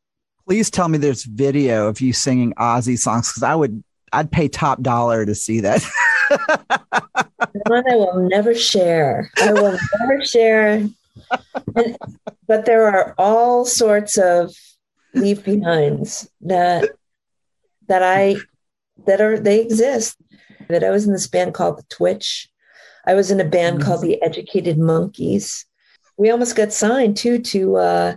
please tell me there's video of you singing Ozzy songs because I would I'd pay top dollar to see that. <laughs> One I will never share. I will never share. And, but there are all sorts of leave behinds that that I that are they exist. That I was in this band called the Twitch. I was in a band mm-hmm. called the Educated Monkeys. We almost got signed too to uh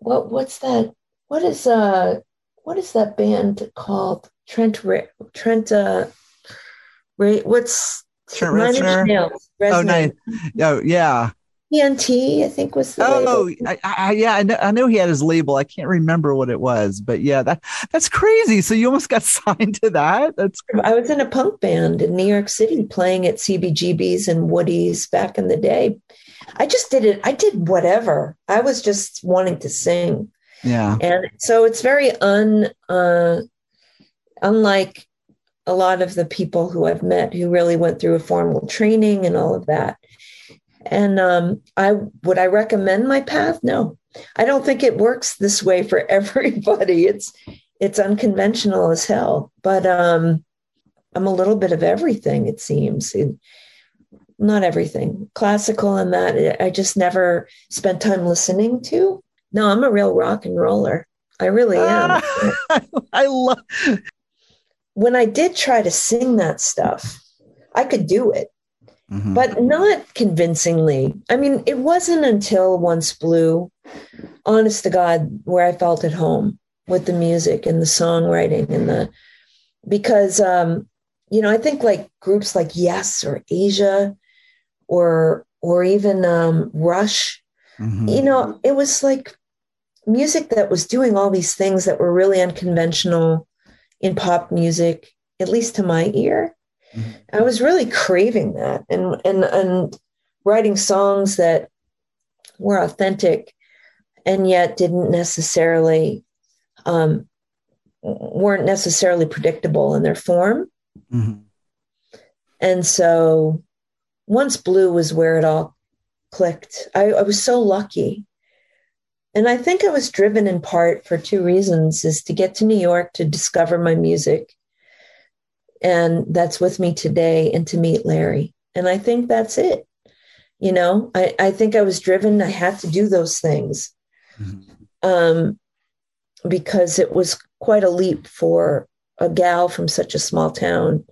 what what's that? What is uh what is that band called? Trent Trent uh Ray what's Trent Reznor? Oh, nice. Oh, yeah. TNT, I think was the oh I, I, yeah I know, I know he had his label. I can't remember what it was, but yeah, that that's crazy. So you almost got <laughs> signed to that. That's crazy. I was in a punk band in New York City playing at CBGB's and Woody's back in the day. I just did it. I did whatever. I was just wanting to sing. Yeah, and so it's very un uh, unlike a lot of the people who I've met who really went through a formal training and all of that and um, I would I recommend my path? No, I don't think it works this way for <laughs> everybody. It's it's unconventional as hell. But um, I'm a little bit of everything. It seems. It, not everything classical and that I just never spent time listening to. No, I'm a real rock and roller. I really am. <laughs> I love when I did try to sing that stuff, I could do it mm-hmm. but not convincingly. I mean, it wasn't until Once Blue, honest to God, where I felt at home with the music and the songwriting and the because um, you know, I think like groups like Yes or Asia or or even um, Rush, mm-hmm. you know, it was like music that was doing all these things that were really unconventional in pop music, at least to my ear. Mm-hmm. I was really craving that and and and writing songs that were authentic and yet didn't necessarily um, weren't necessarily predictable in their form. Mm-hmm. And so once blue was where it all clicked. I, I was so lucky. And I think I was driven in part for two reasons is to get to New York to discover my music and that's with me today and to meet Larry. And I think that's it. You know, I, I think I was driven, I had to do those things mm-hmm. um, because it was quite a leap for a gal from such a small town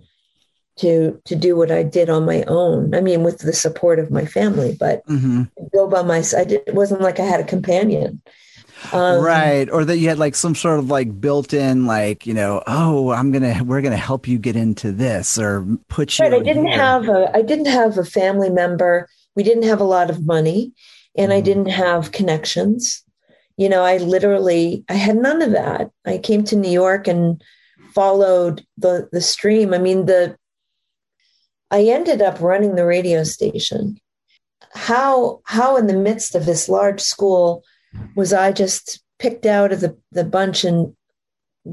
to to do what I did on my own. I mean, with the support of my family, but mm-hmm. go by myself. It wasn't like I had a companion. Um, right. Or that you had like some sort of like built in, like, you know, oh, I'm going to, we're going to help you get into this or put you. Right. I didn't here. have a, I didn't have a family member. We didn't have a lot of money and mm. I didn't have connections. You know, I literally, I had none of that. I came to New York and followed the, the stream. I mean, the, I ended up running the radio station. How, how in the midst of this large school, was I just picked out of the, the bunch and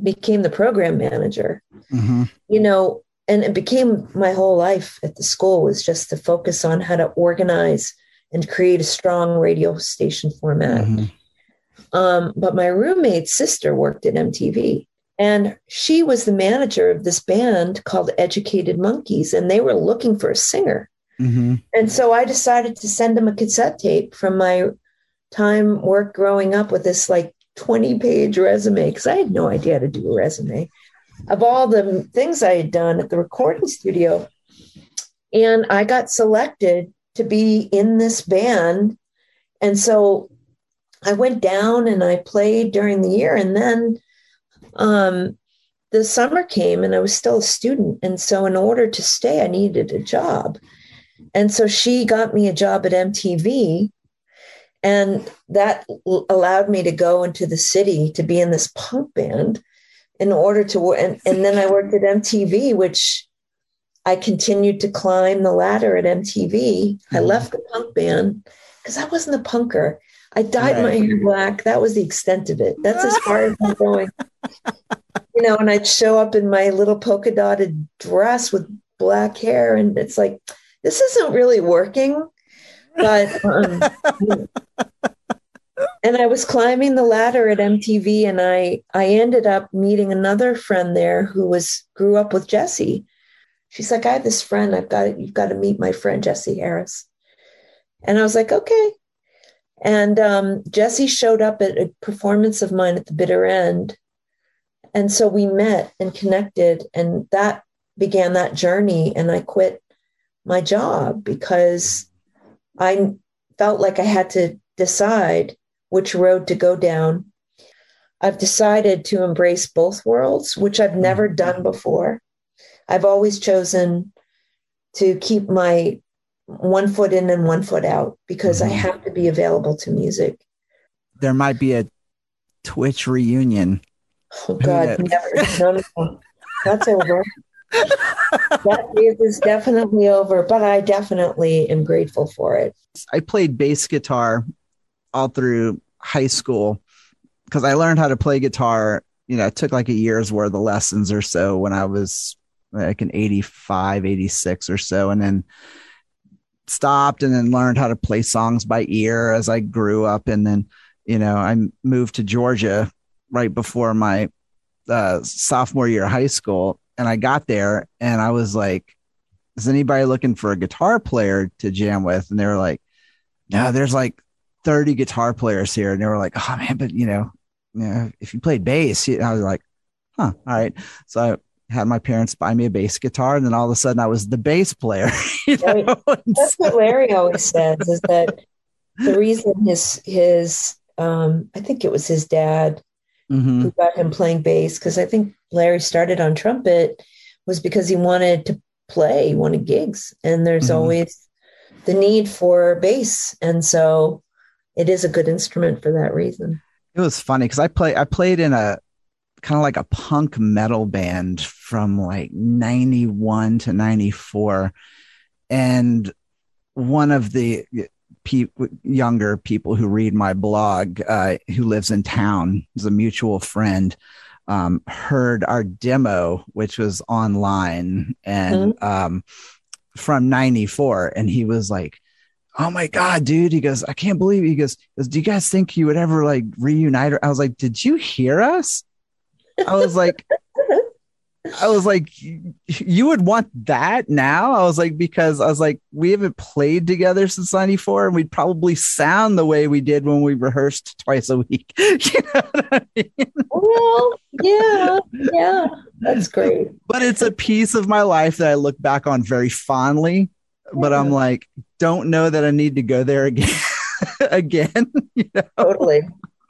became the program manager. Mm-hmm. You know, and it became my whole life at the school was just to focus on how to organize and create a strong radio station format. Mm-hmm. Um, but my roommate's sister worked at MTV and she was the manager of this band called Educated Monkeys, and they were looking for a singer. Mm-hmm. And so I decided to send them a cassette tape from my time work growing up with this like 20 page resume because I had no idea how to do a resume of all the things I had done at the recording studio. And I got selected to be in this band. And so I went down and I played during the year. And then um, the summer came and I was still a student. And so, in order to stay, I needed a job. And so she got me a job at MTV. And that allowed me to go into the city to be in this punk band in order to work. And, and then I worked at MTV, which I continued to climb the ladder at MTV. Mm-hmm. I left the punk band because I wasn't a punker. I dyed right. my hair black. That was the extent of it. That's as far as I'm going. <laughs> You know, and I'd show up in my little polka dotted dress with black hair, and it's like, this isn't really working. But um, <laughs> and I was climbing the ladder at MTV, and I I ended up meeting another friend there who was grew up with Jesse. She's like, I have this friend. I've got you've got to meet my friend Jesse Harris. And I was like, okay. And um, Jesse showed up at a performance of mine at the bitter end. And so we met and connected, and that began that journey. And I quit my job because I felt like I had to decide which road to go down. I've decided to embrace both worlds, which I've never mm-hmm. done before. I've always chosen to keep my one foot in and one foot out because mm-hmm. I have to be available to music. There might be a Twitch reunion. Oh God, never. No, no, That's over. that is definitely over, but I definitely am grateful for it. I played bass guitar all through high school because I learned how to play guitar. You know, it took like a year's worth of lessons or so when I was like an 85, 86 or so. And then stopped and then learned how to play songs by ear as I grew up. And then, you know, I moved to Georgia right before my uh, sophomore year of high school. And I got there and I was like, is anybody looking for a guitar player to jam with? And they were like, no, there's like 30 guitar players here. And they were like, oh man, but you know, you know if you played bass, I was like, huh, all right. So I had my parents buy me a bass guitar, and then all of a sudden I was the bass player. <laughs> You know? That's what Larry always says is that <laughs> the reason his his um, I think it was his dad mm-hmm. who got him playing bass because I think Larry started on trumpet was because he wanted to play, he wanted gigs, and there's mm-hmm. always the need for bass, and so it is a good instrument for that reason. It was funny because I play I played in a kind of like a punk metal band from like 91 to 94 and one of the pe- younger people who read my blog uh, who lives in town is a mutual friend um, heard our demo which was online and mm-hmm. um, from 94 and he was like oh my god dude he goes i can't believe it. he goes do you guys think you would ever like reunite i was like did you hear us I was like, I was like, you would want that now? I was like, because I was like, we haven't played together since 94 and we'd probably sound the way we did when we rehearsed twice a week. <laughs> you know I mean? Well, yeah, yeah, that's great. But it's a piece of my life that I look back on very fondly. But I'm like, don't know that I need to go there again. <laughs> again. <laughs> You know? Totally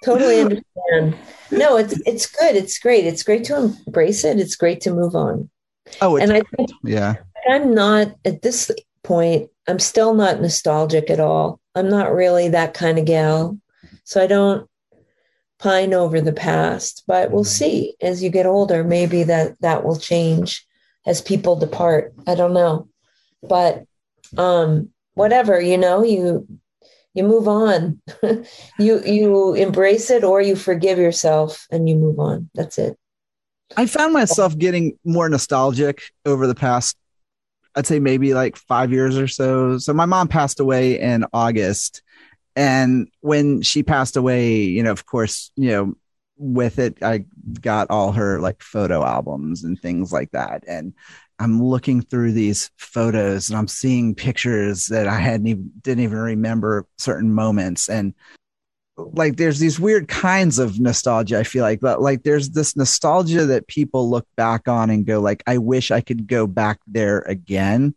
totally <laughs> understand. No, it's it's good. It's great. It's great to embrace it. It's great to move on. Oh, and I think yeah, I'm not at this point. I'm still not nostalgic at all. I'm not really that kind of gal, so I don't pine over the past. But we'll mm-hmm. see as you get older. Maybe that that will change as people depart. I don't know, but um, whatever you know, you you move on. <laughs> You you embrace it or you forgive yourself and you move on. That's it. I found myself getting more nostalgic over the past i'd say maybe like five years or so. So my mom passed away in august. And when she passed away you know of course you know with it i got all her like photo albums and things like that. And I'm looking through these photos and I'm seeing pictures that I hadn't even didn't even remember certain moments and like there's these weird kinds of nostalgia I feel like but like there's this nostalgia that people look back on and go like I wish I could go back there again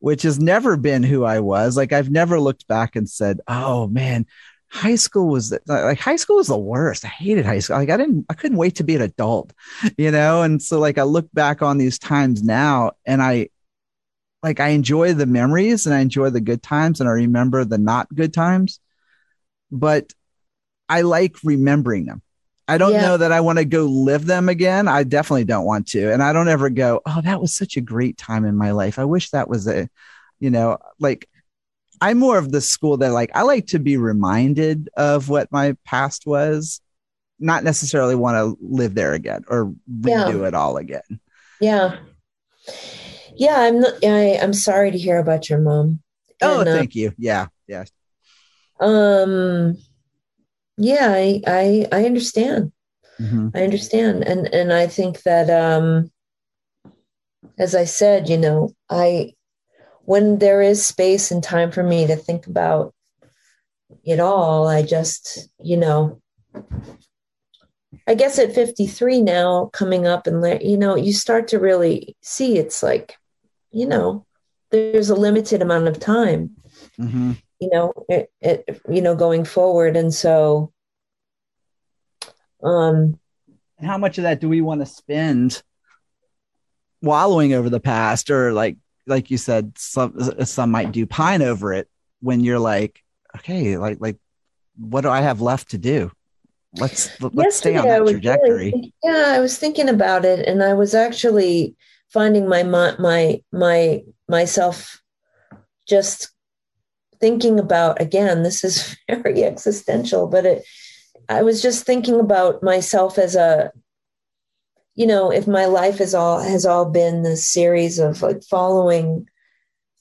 which has never been who I was. Like I've never looked back and said, "Oh man, high school was like high school was the worst. I hated high school. Like I didn't, I couldn't wait to be an adult, you know. And so like I look back on these times now, and I like I enjoy the memories and I enjoy the good times, and I remember the not good times, but I like remembering them. I don't yeah. know that I want to go live them again. I definitely don't want to. And I don't ever go, oh, that was such a great time in my life. I wish that was a, you know, like I'm more of the school that like I like to be reminded of what my past was, not necessarily want to live there again or redo yeah. it all again. Yeah. Yeah, I'm not I, I'm sorry to hear about your mom. Oh, and, uh, thank you. Yeah. Yeah. Um yeah, I I, I understand. Mm-hmm. I understand. And and I think that um as I said, you know, I when there is space and time for me to think about it all, I just, you know, I guess at 53 now, coming up and, you know, you start to really see it's like, you know, there's a limited amount of time, mm-hmm. you know, it, it, you know, going forward. And so, um, how much of that do we want to spend wallowing over the past or like like you said, some some might do pine over it when you're like, okay, like like what do I have left to do? Let's let's stay on that trajectory. Really, yeah, I was thinking about it, and I was actually finding my my my myself just thinking about again. This is <laughs> very existential, but it. I was just thinking about myself as a you know, if my life is all has all been this series of like following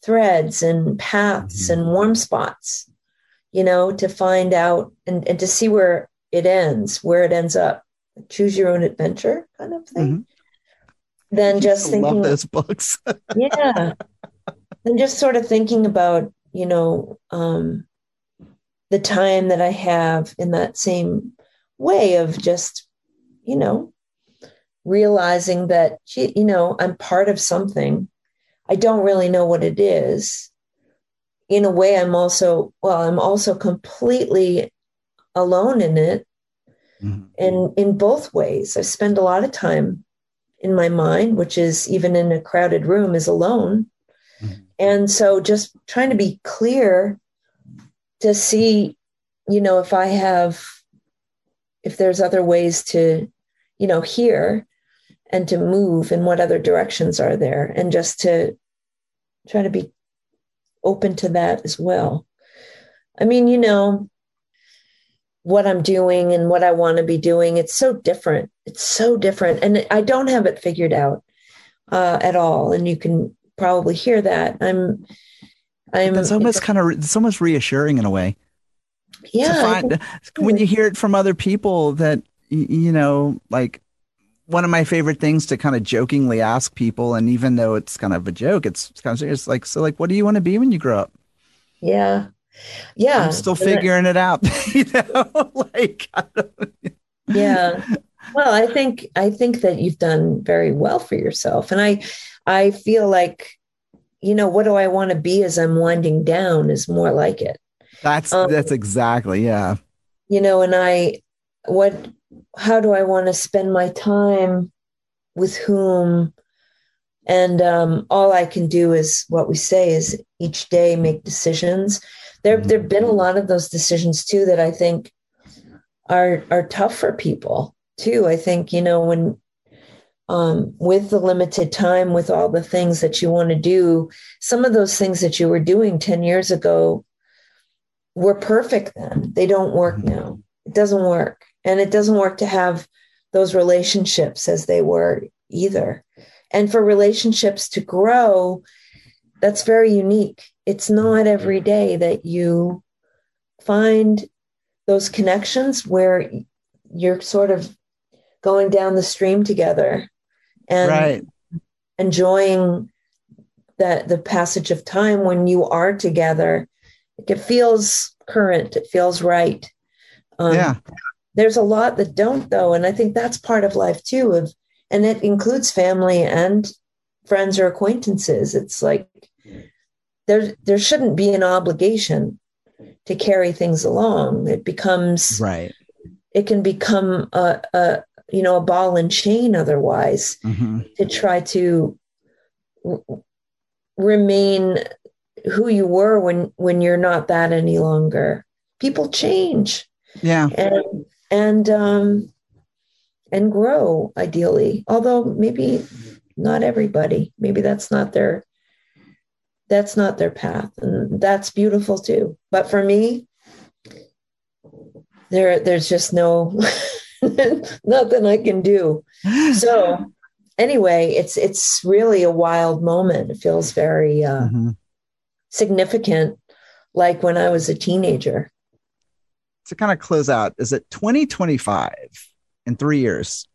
threads and paths mm-hmm. and warm spots, you know, to find out and, and to see where it ends, where it ends up. Choose your own adventure kind of thing. Mm-hmm. Then just <laughs> thinking love those books. <laughs> yeah. And just sort of thinking about, you know, um, the time that I have in that same way of just, you know, realizing that, you know, I'm part of something. I don't really know what it is. In a way, I'm also, well, I'm also completely alone in it. Mm-hmm. And in both ways, I spend a lot of time in my mind, which is even in a crowded room, is alone. Mm-hmm. And so just trying to be clear to see, you know, if I have, if there's other ways to, you know, hear and to move and what other directions are there and just to try to be open to that as well. I mean you know what i'm doing and what i want to be doing it's so different. It's so different. And i don't have it figured out uh, at all. And you can probably hear that. I'm i'm it's almost kind of it's almost reassuring in a way. Yeah find, when you hear it from other people that you know like one of my favorite things to kind of jokingly ask people, and even though it's kind of a joke, it's, it's kind of serious. Like, so, like, what do you want to be when you grow up? Yeah, yeah. I'm still figuring it out. <laughs> you know, <laughs> like, yeah. <laughs> Well, I think I think that you've done very well for yourself, and I I feel like, you know, what do I want to be as I'm winding down is more like it. That's um, that's exactly yeah. You know, and I what how do I want to spend my time with whom? And um, all I can do is what we say is each day make decisions. There, mm-hmm. there've been a lot of those decisions too that I think are are tough for people too. I think you know when um, with the limited time, with all the things that you want to do, some of those things that you were doing ten years ago were perfect then. They don't work mm-hmm. now. It doesn't work. And it doesn't work to have those relationships as they were either. And for relationships to grow, that's very unique. It's not every day that you find those connections where you're sort of going down the stream together and right. enjoying that the passage of time when you are together. It feels current. It feels right. Um, yeah. There's a lot that don't though, and I think that's part of life too. Of and it includes family and friends or acquaintances. It's like there there shouldn't be an obligation to carry things along. It becomes right. It can become a, a you know a ball and chain otherwise hmm to try to remain who you were when when you're not that any longer. People change Yeah. and and um and grow ideally although maybe not everybody. Maybe that's not their that's not their path and that's beautiful too. But for me there there's just no <laughs> nothing i can do. <laughs> So anyway it's it's really a wild moment. It feels very uh, Mhm. significant like when i was a teenager To kind of close out, is it 2025 in three years?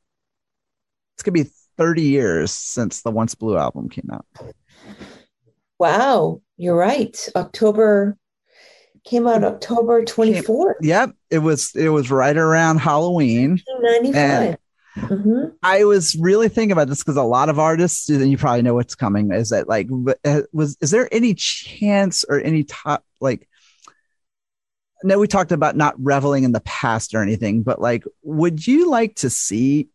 It's gonna be 30 years since the Once Blue album came out. Wow, you're right. October came out October 24th, Yep. It was it was right around Halloween. 1995. Mhm. I was really thinking about this because a lot of artists, and you probably know what's coming, is that like uh, was is there any chance or any top like no, we talked about not reveling in the past or anything, but like, would you like to see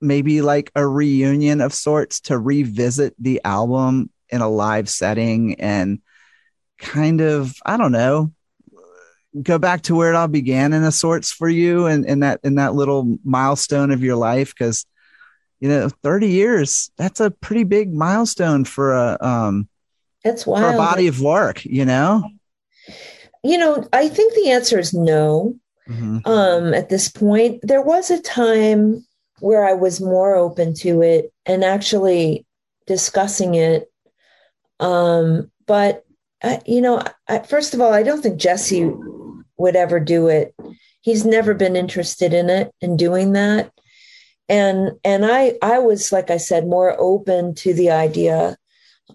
maybe like a reunion of sorts to revisit the album in a live setting and kind of, I don't know, go back to where it all began in a sorts for you and in that in that little milestone of your life? Because you know, 30 years, that's a pretty big milestone for a um it's That's for a body of work, you know? You know, I think the answer is no. Mhm. Um, at this point, there was a time where I was more open to it and actually discussing it. Um, but I, you know, I, first of all, I don't think Jesse would ever do it. He's never been interested in it and doing that. And and I I was like I said more open to the idea.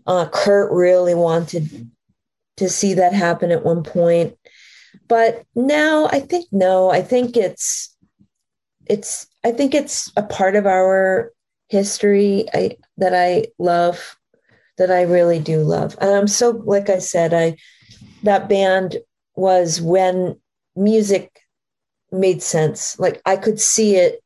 Uh, Kurt really wanted to see that happen at one point, but now I think no. I think it's it's I think it's a part of our history I, that I love, that I really do love. And I'm so like I said, I that band was when music made sense. Like I could see it,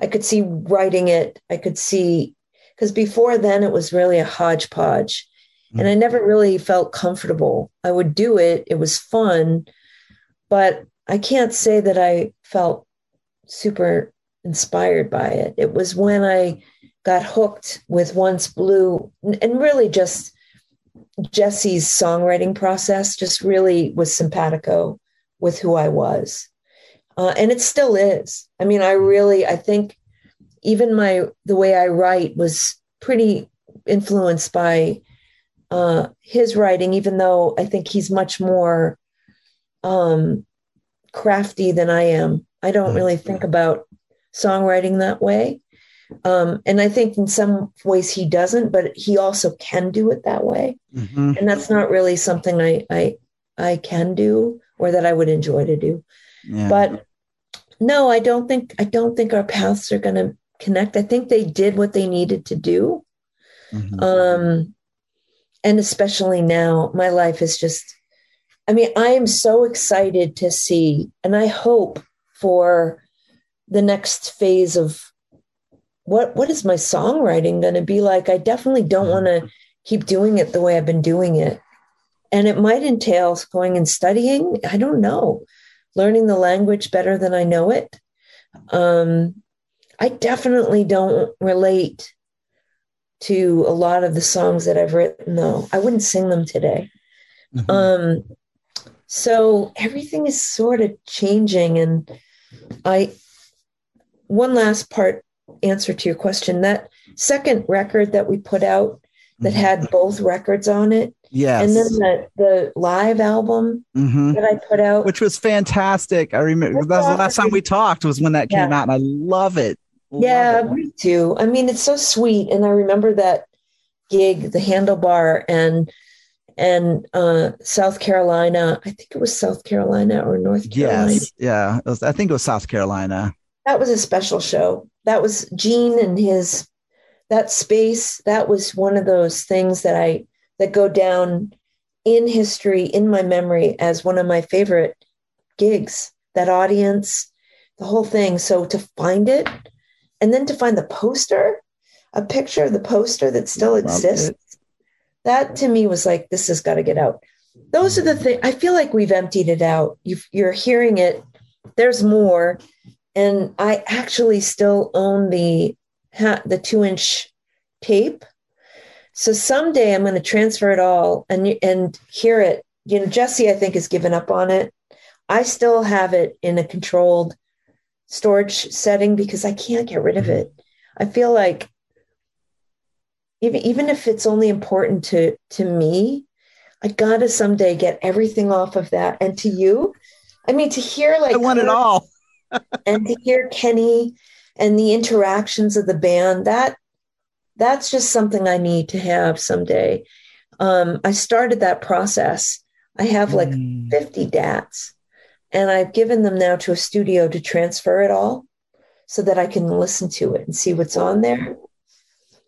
I could see writing it, I could see because before then it was really a hodgepodge. And I never really felt comfortable. I would do it, it was fun, but I can't say that I felt super inspired by it. It was when I got hooked with Once Blue and really just Jesse's songwriting process just really was simpatico with who I was. Uh, and it still is. I mean, I really, I think even my, the way I write was pretty influenced by uh, his writing, even though I think he's much more um, crafty than I am. I don't really think about songwriting that way. Um, and I think in some ways he doesn't, but he also can do it that way. Mhm. And that's not really something I, I, I can do or that I would enjoy to do. Yeah. But no, I don't think, I don't think our paths are going to connect. I think they did what they needed to do. Mhm. Um, and especially now, my life is just, I mean, I am so excited to see, and I hope for the next phase of what what is my songwriting going to be like. I definitely don't want to keep doing it the way I've been doing it. And it might entail going and studying. I don't know, learning the language better than I know it. Um, I definitely don't relate to a lot of the songs that I've written, though. I wouldn't sing them today. Mhm. Um, so everything is sort of changing. And I, one last part answer to your question that second record that we put out that Mhm. had both records on it, yes. and then the, the live album Mhm. that I put out. Which was fantastic. I remember That's that was the last time we talked was when that came Yeah. out, and I love it. Yeah, me too. I mean, it's so sweet, and I remember that gig, the Handlebar, and and uh, South Carolina. I think it was South Carolina or North Carolina. Yes. Yeah. It was, I think it was South Carolina. That was a special show. That was Gene and his that space. That was one of those things that I that go down in history, in my memory, as one of my favorite gigs. That audience, the whole thing. So to find it, and then to find the poster, a picture of the poster that still exists, that to me was like, this has got to get out. Those are the things I feel like we've emptied it out. you you're hearing it. There's more, and I actually still own the the two inch tape. So someday I'm going to transfer it all and and hear it. You know, Jesse, I think, has given up on it. I still have it in a controlled storage setting because I can't get rid of it. I feel like even even if it's only important to to me, I gotta someday get everything off of that. And to you, I mean, to hear like I want it all, <laughs> and to hear Kenny and the interactions of the band that that's just something I need to have someday. Um, I started that process. I have like mm. 50 DATs and I've given them now to a studio to transfer it all so that I can listen to it and see what's on there.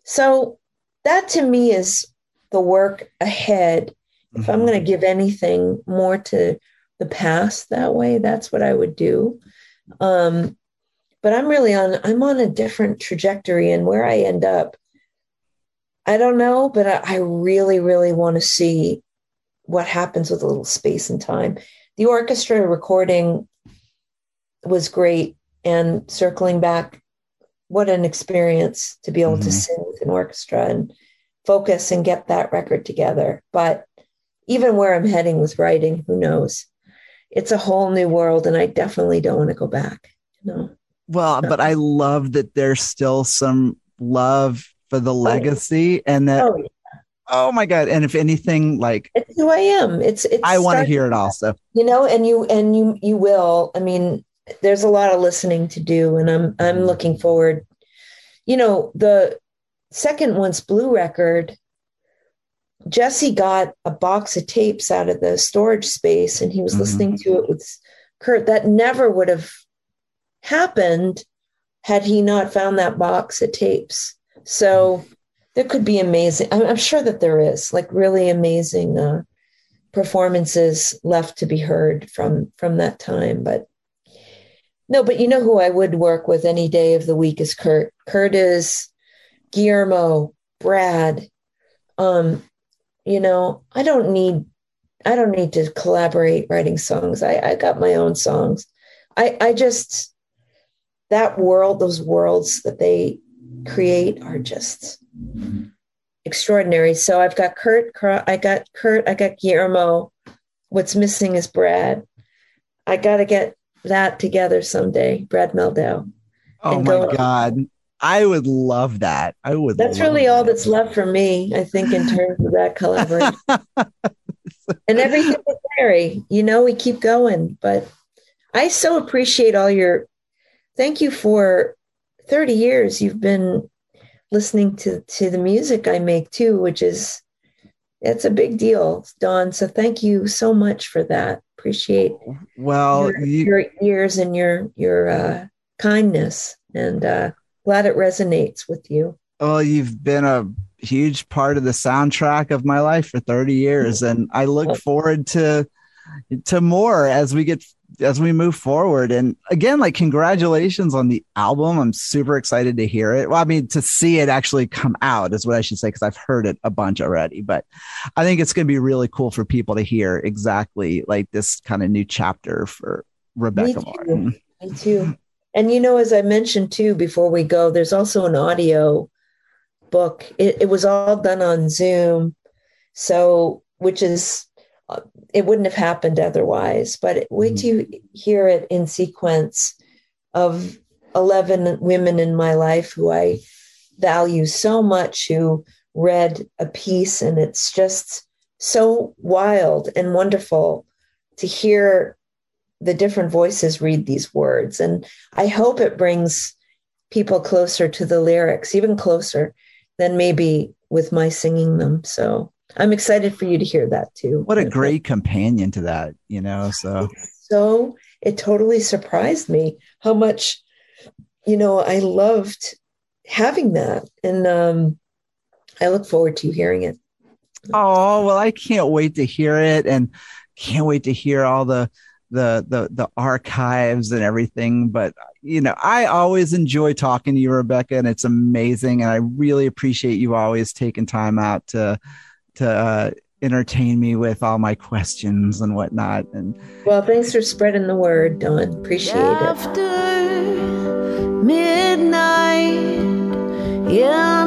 So that to me is the work ahead. If mm-hmm. I'm going to give anything more to the past that way, that's what I would do. Um, but I'm really on I'm on a different trajectory and where I end up. I don't know, but I, I really, really want to see what happens with a little space and time. The orchestra recording was great. And circling back, what an experience to be able mm-hmm. to sing with an orchestra and focus and get that record together. But even where I'm heading with writing, who knows? It's a whole new world, and I definitely don't want to go back. No. Well, but I love that there's still some love for the legacy oh, yeah. and that oh, yeah. Oh, my god. And if anything like it's who i am. It's it's i want to hear it also. you know and you and you you will. I mean there's a lot of listening to do and i'm i'm mm-hmm. looking forward. You know the second once blue record jesse got a box of tapes out of the storage space and he was mm-hmm. listening to it with kurt. That never would have happened had he not found that box of tapes. So there could be amazing, I'm, sure that there is like really amazing uh, performances left to be heard from from that time. But no, but you know who I would work with any day of the week is Kurt. Kurt is Guillermo, Brad. Um, you know, I don't need I don't need to collaborate writing songs. I, I got my own songs. I, I just that world, those worlds that they create are just extraordinary. So I've got Kurt, I got Kurt, I got Guillermo. What's missing is Brad. I got to get that together someday, Brad Mehldau. Oh my God. I would love that. I would. That's really that. all that's left for me, I think, in terms of that collaboration. <laughs> and everything with Larry, you know, we keep going. But I so appreciate all your thank you for 30 years you've been listening to to the music I make too, which is it's a big deal, Don. So thank you so much for that. Appreciate well your, you, your ears and your your uh, kindness, and uh, glad it resonates with you. Well, you've been a huge part of the soundtrack of my life for 30 years, and I look forward to to more as we get as we move forward. And again, like congratulations on the album. I'm super excited to hear it. Well, I mean, to see it actually come out is what I should say, because I've heard it a bunch already. But I think it's going to be really cool for people to hear exactly like this kind of new chapter for Rebecca Me Martin. Me too. And you know, as I mentioned too before we go, there's also an audio book. It, it was all done on Zoom. So, which is it wouldn't have happened otherwise. But wait mm. till you hear it in sequence of 11 women in my life who I value so much, who read a piece, and it's just so wild and wonderful to hear the different voices read these words. And I hope it brings people closer to the lyrics, even closer than maybe with my singing them. So I'm excited for you to hear that too. What a great companion to that, you know. So so it totally surprised me how much, you know, I loved having that. And um I look forward to hearing it. Oh well, I can't wait to hear it, and can't wait to hear all the the the the archives and everything. But you know, I always enjoy talking to you, Rebecca, and it's amazing. And I really appreciate you always taking time out to to uh, entertain me with all my questions and whatnot. And well, thanks for spreading the word, Don. Appreciate After it. Midnight, yeah.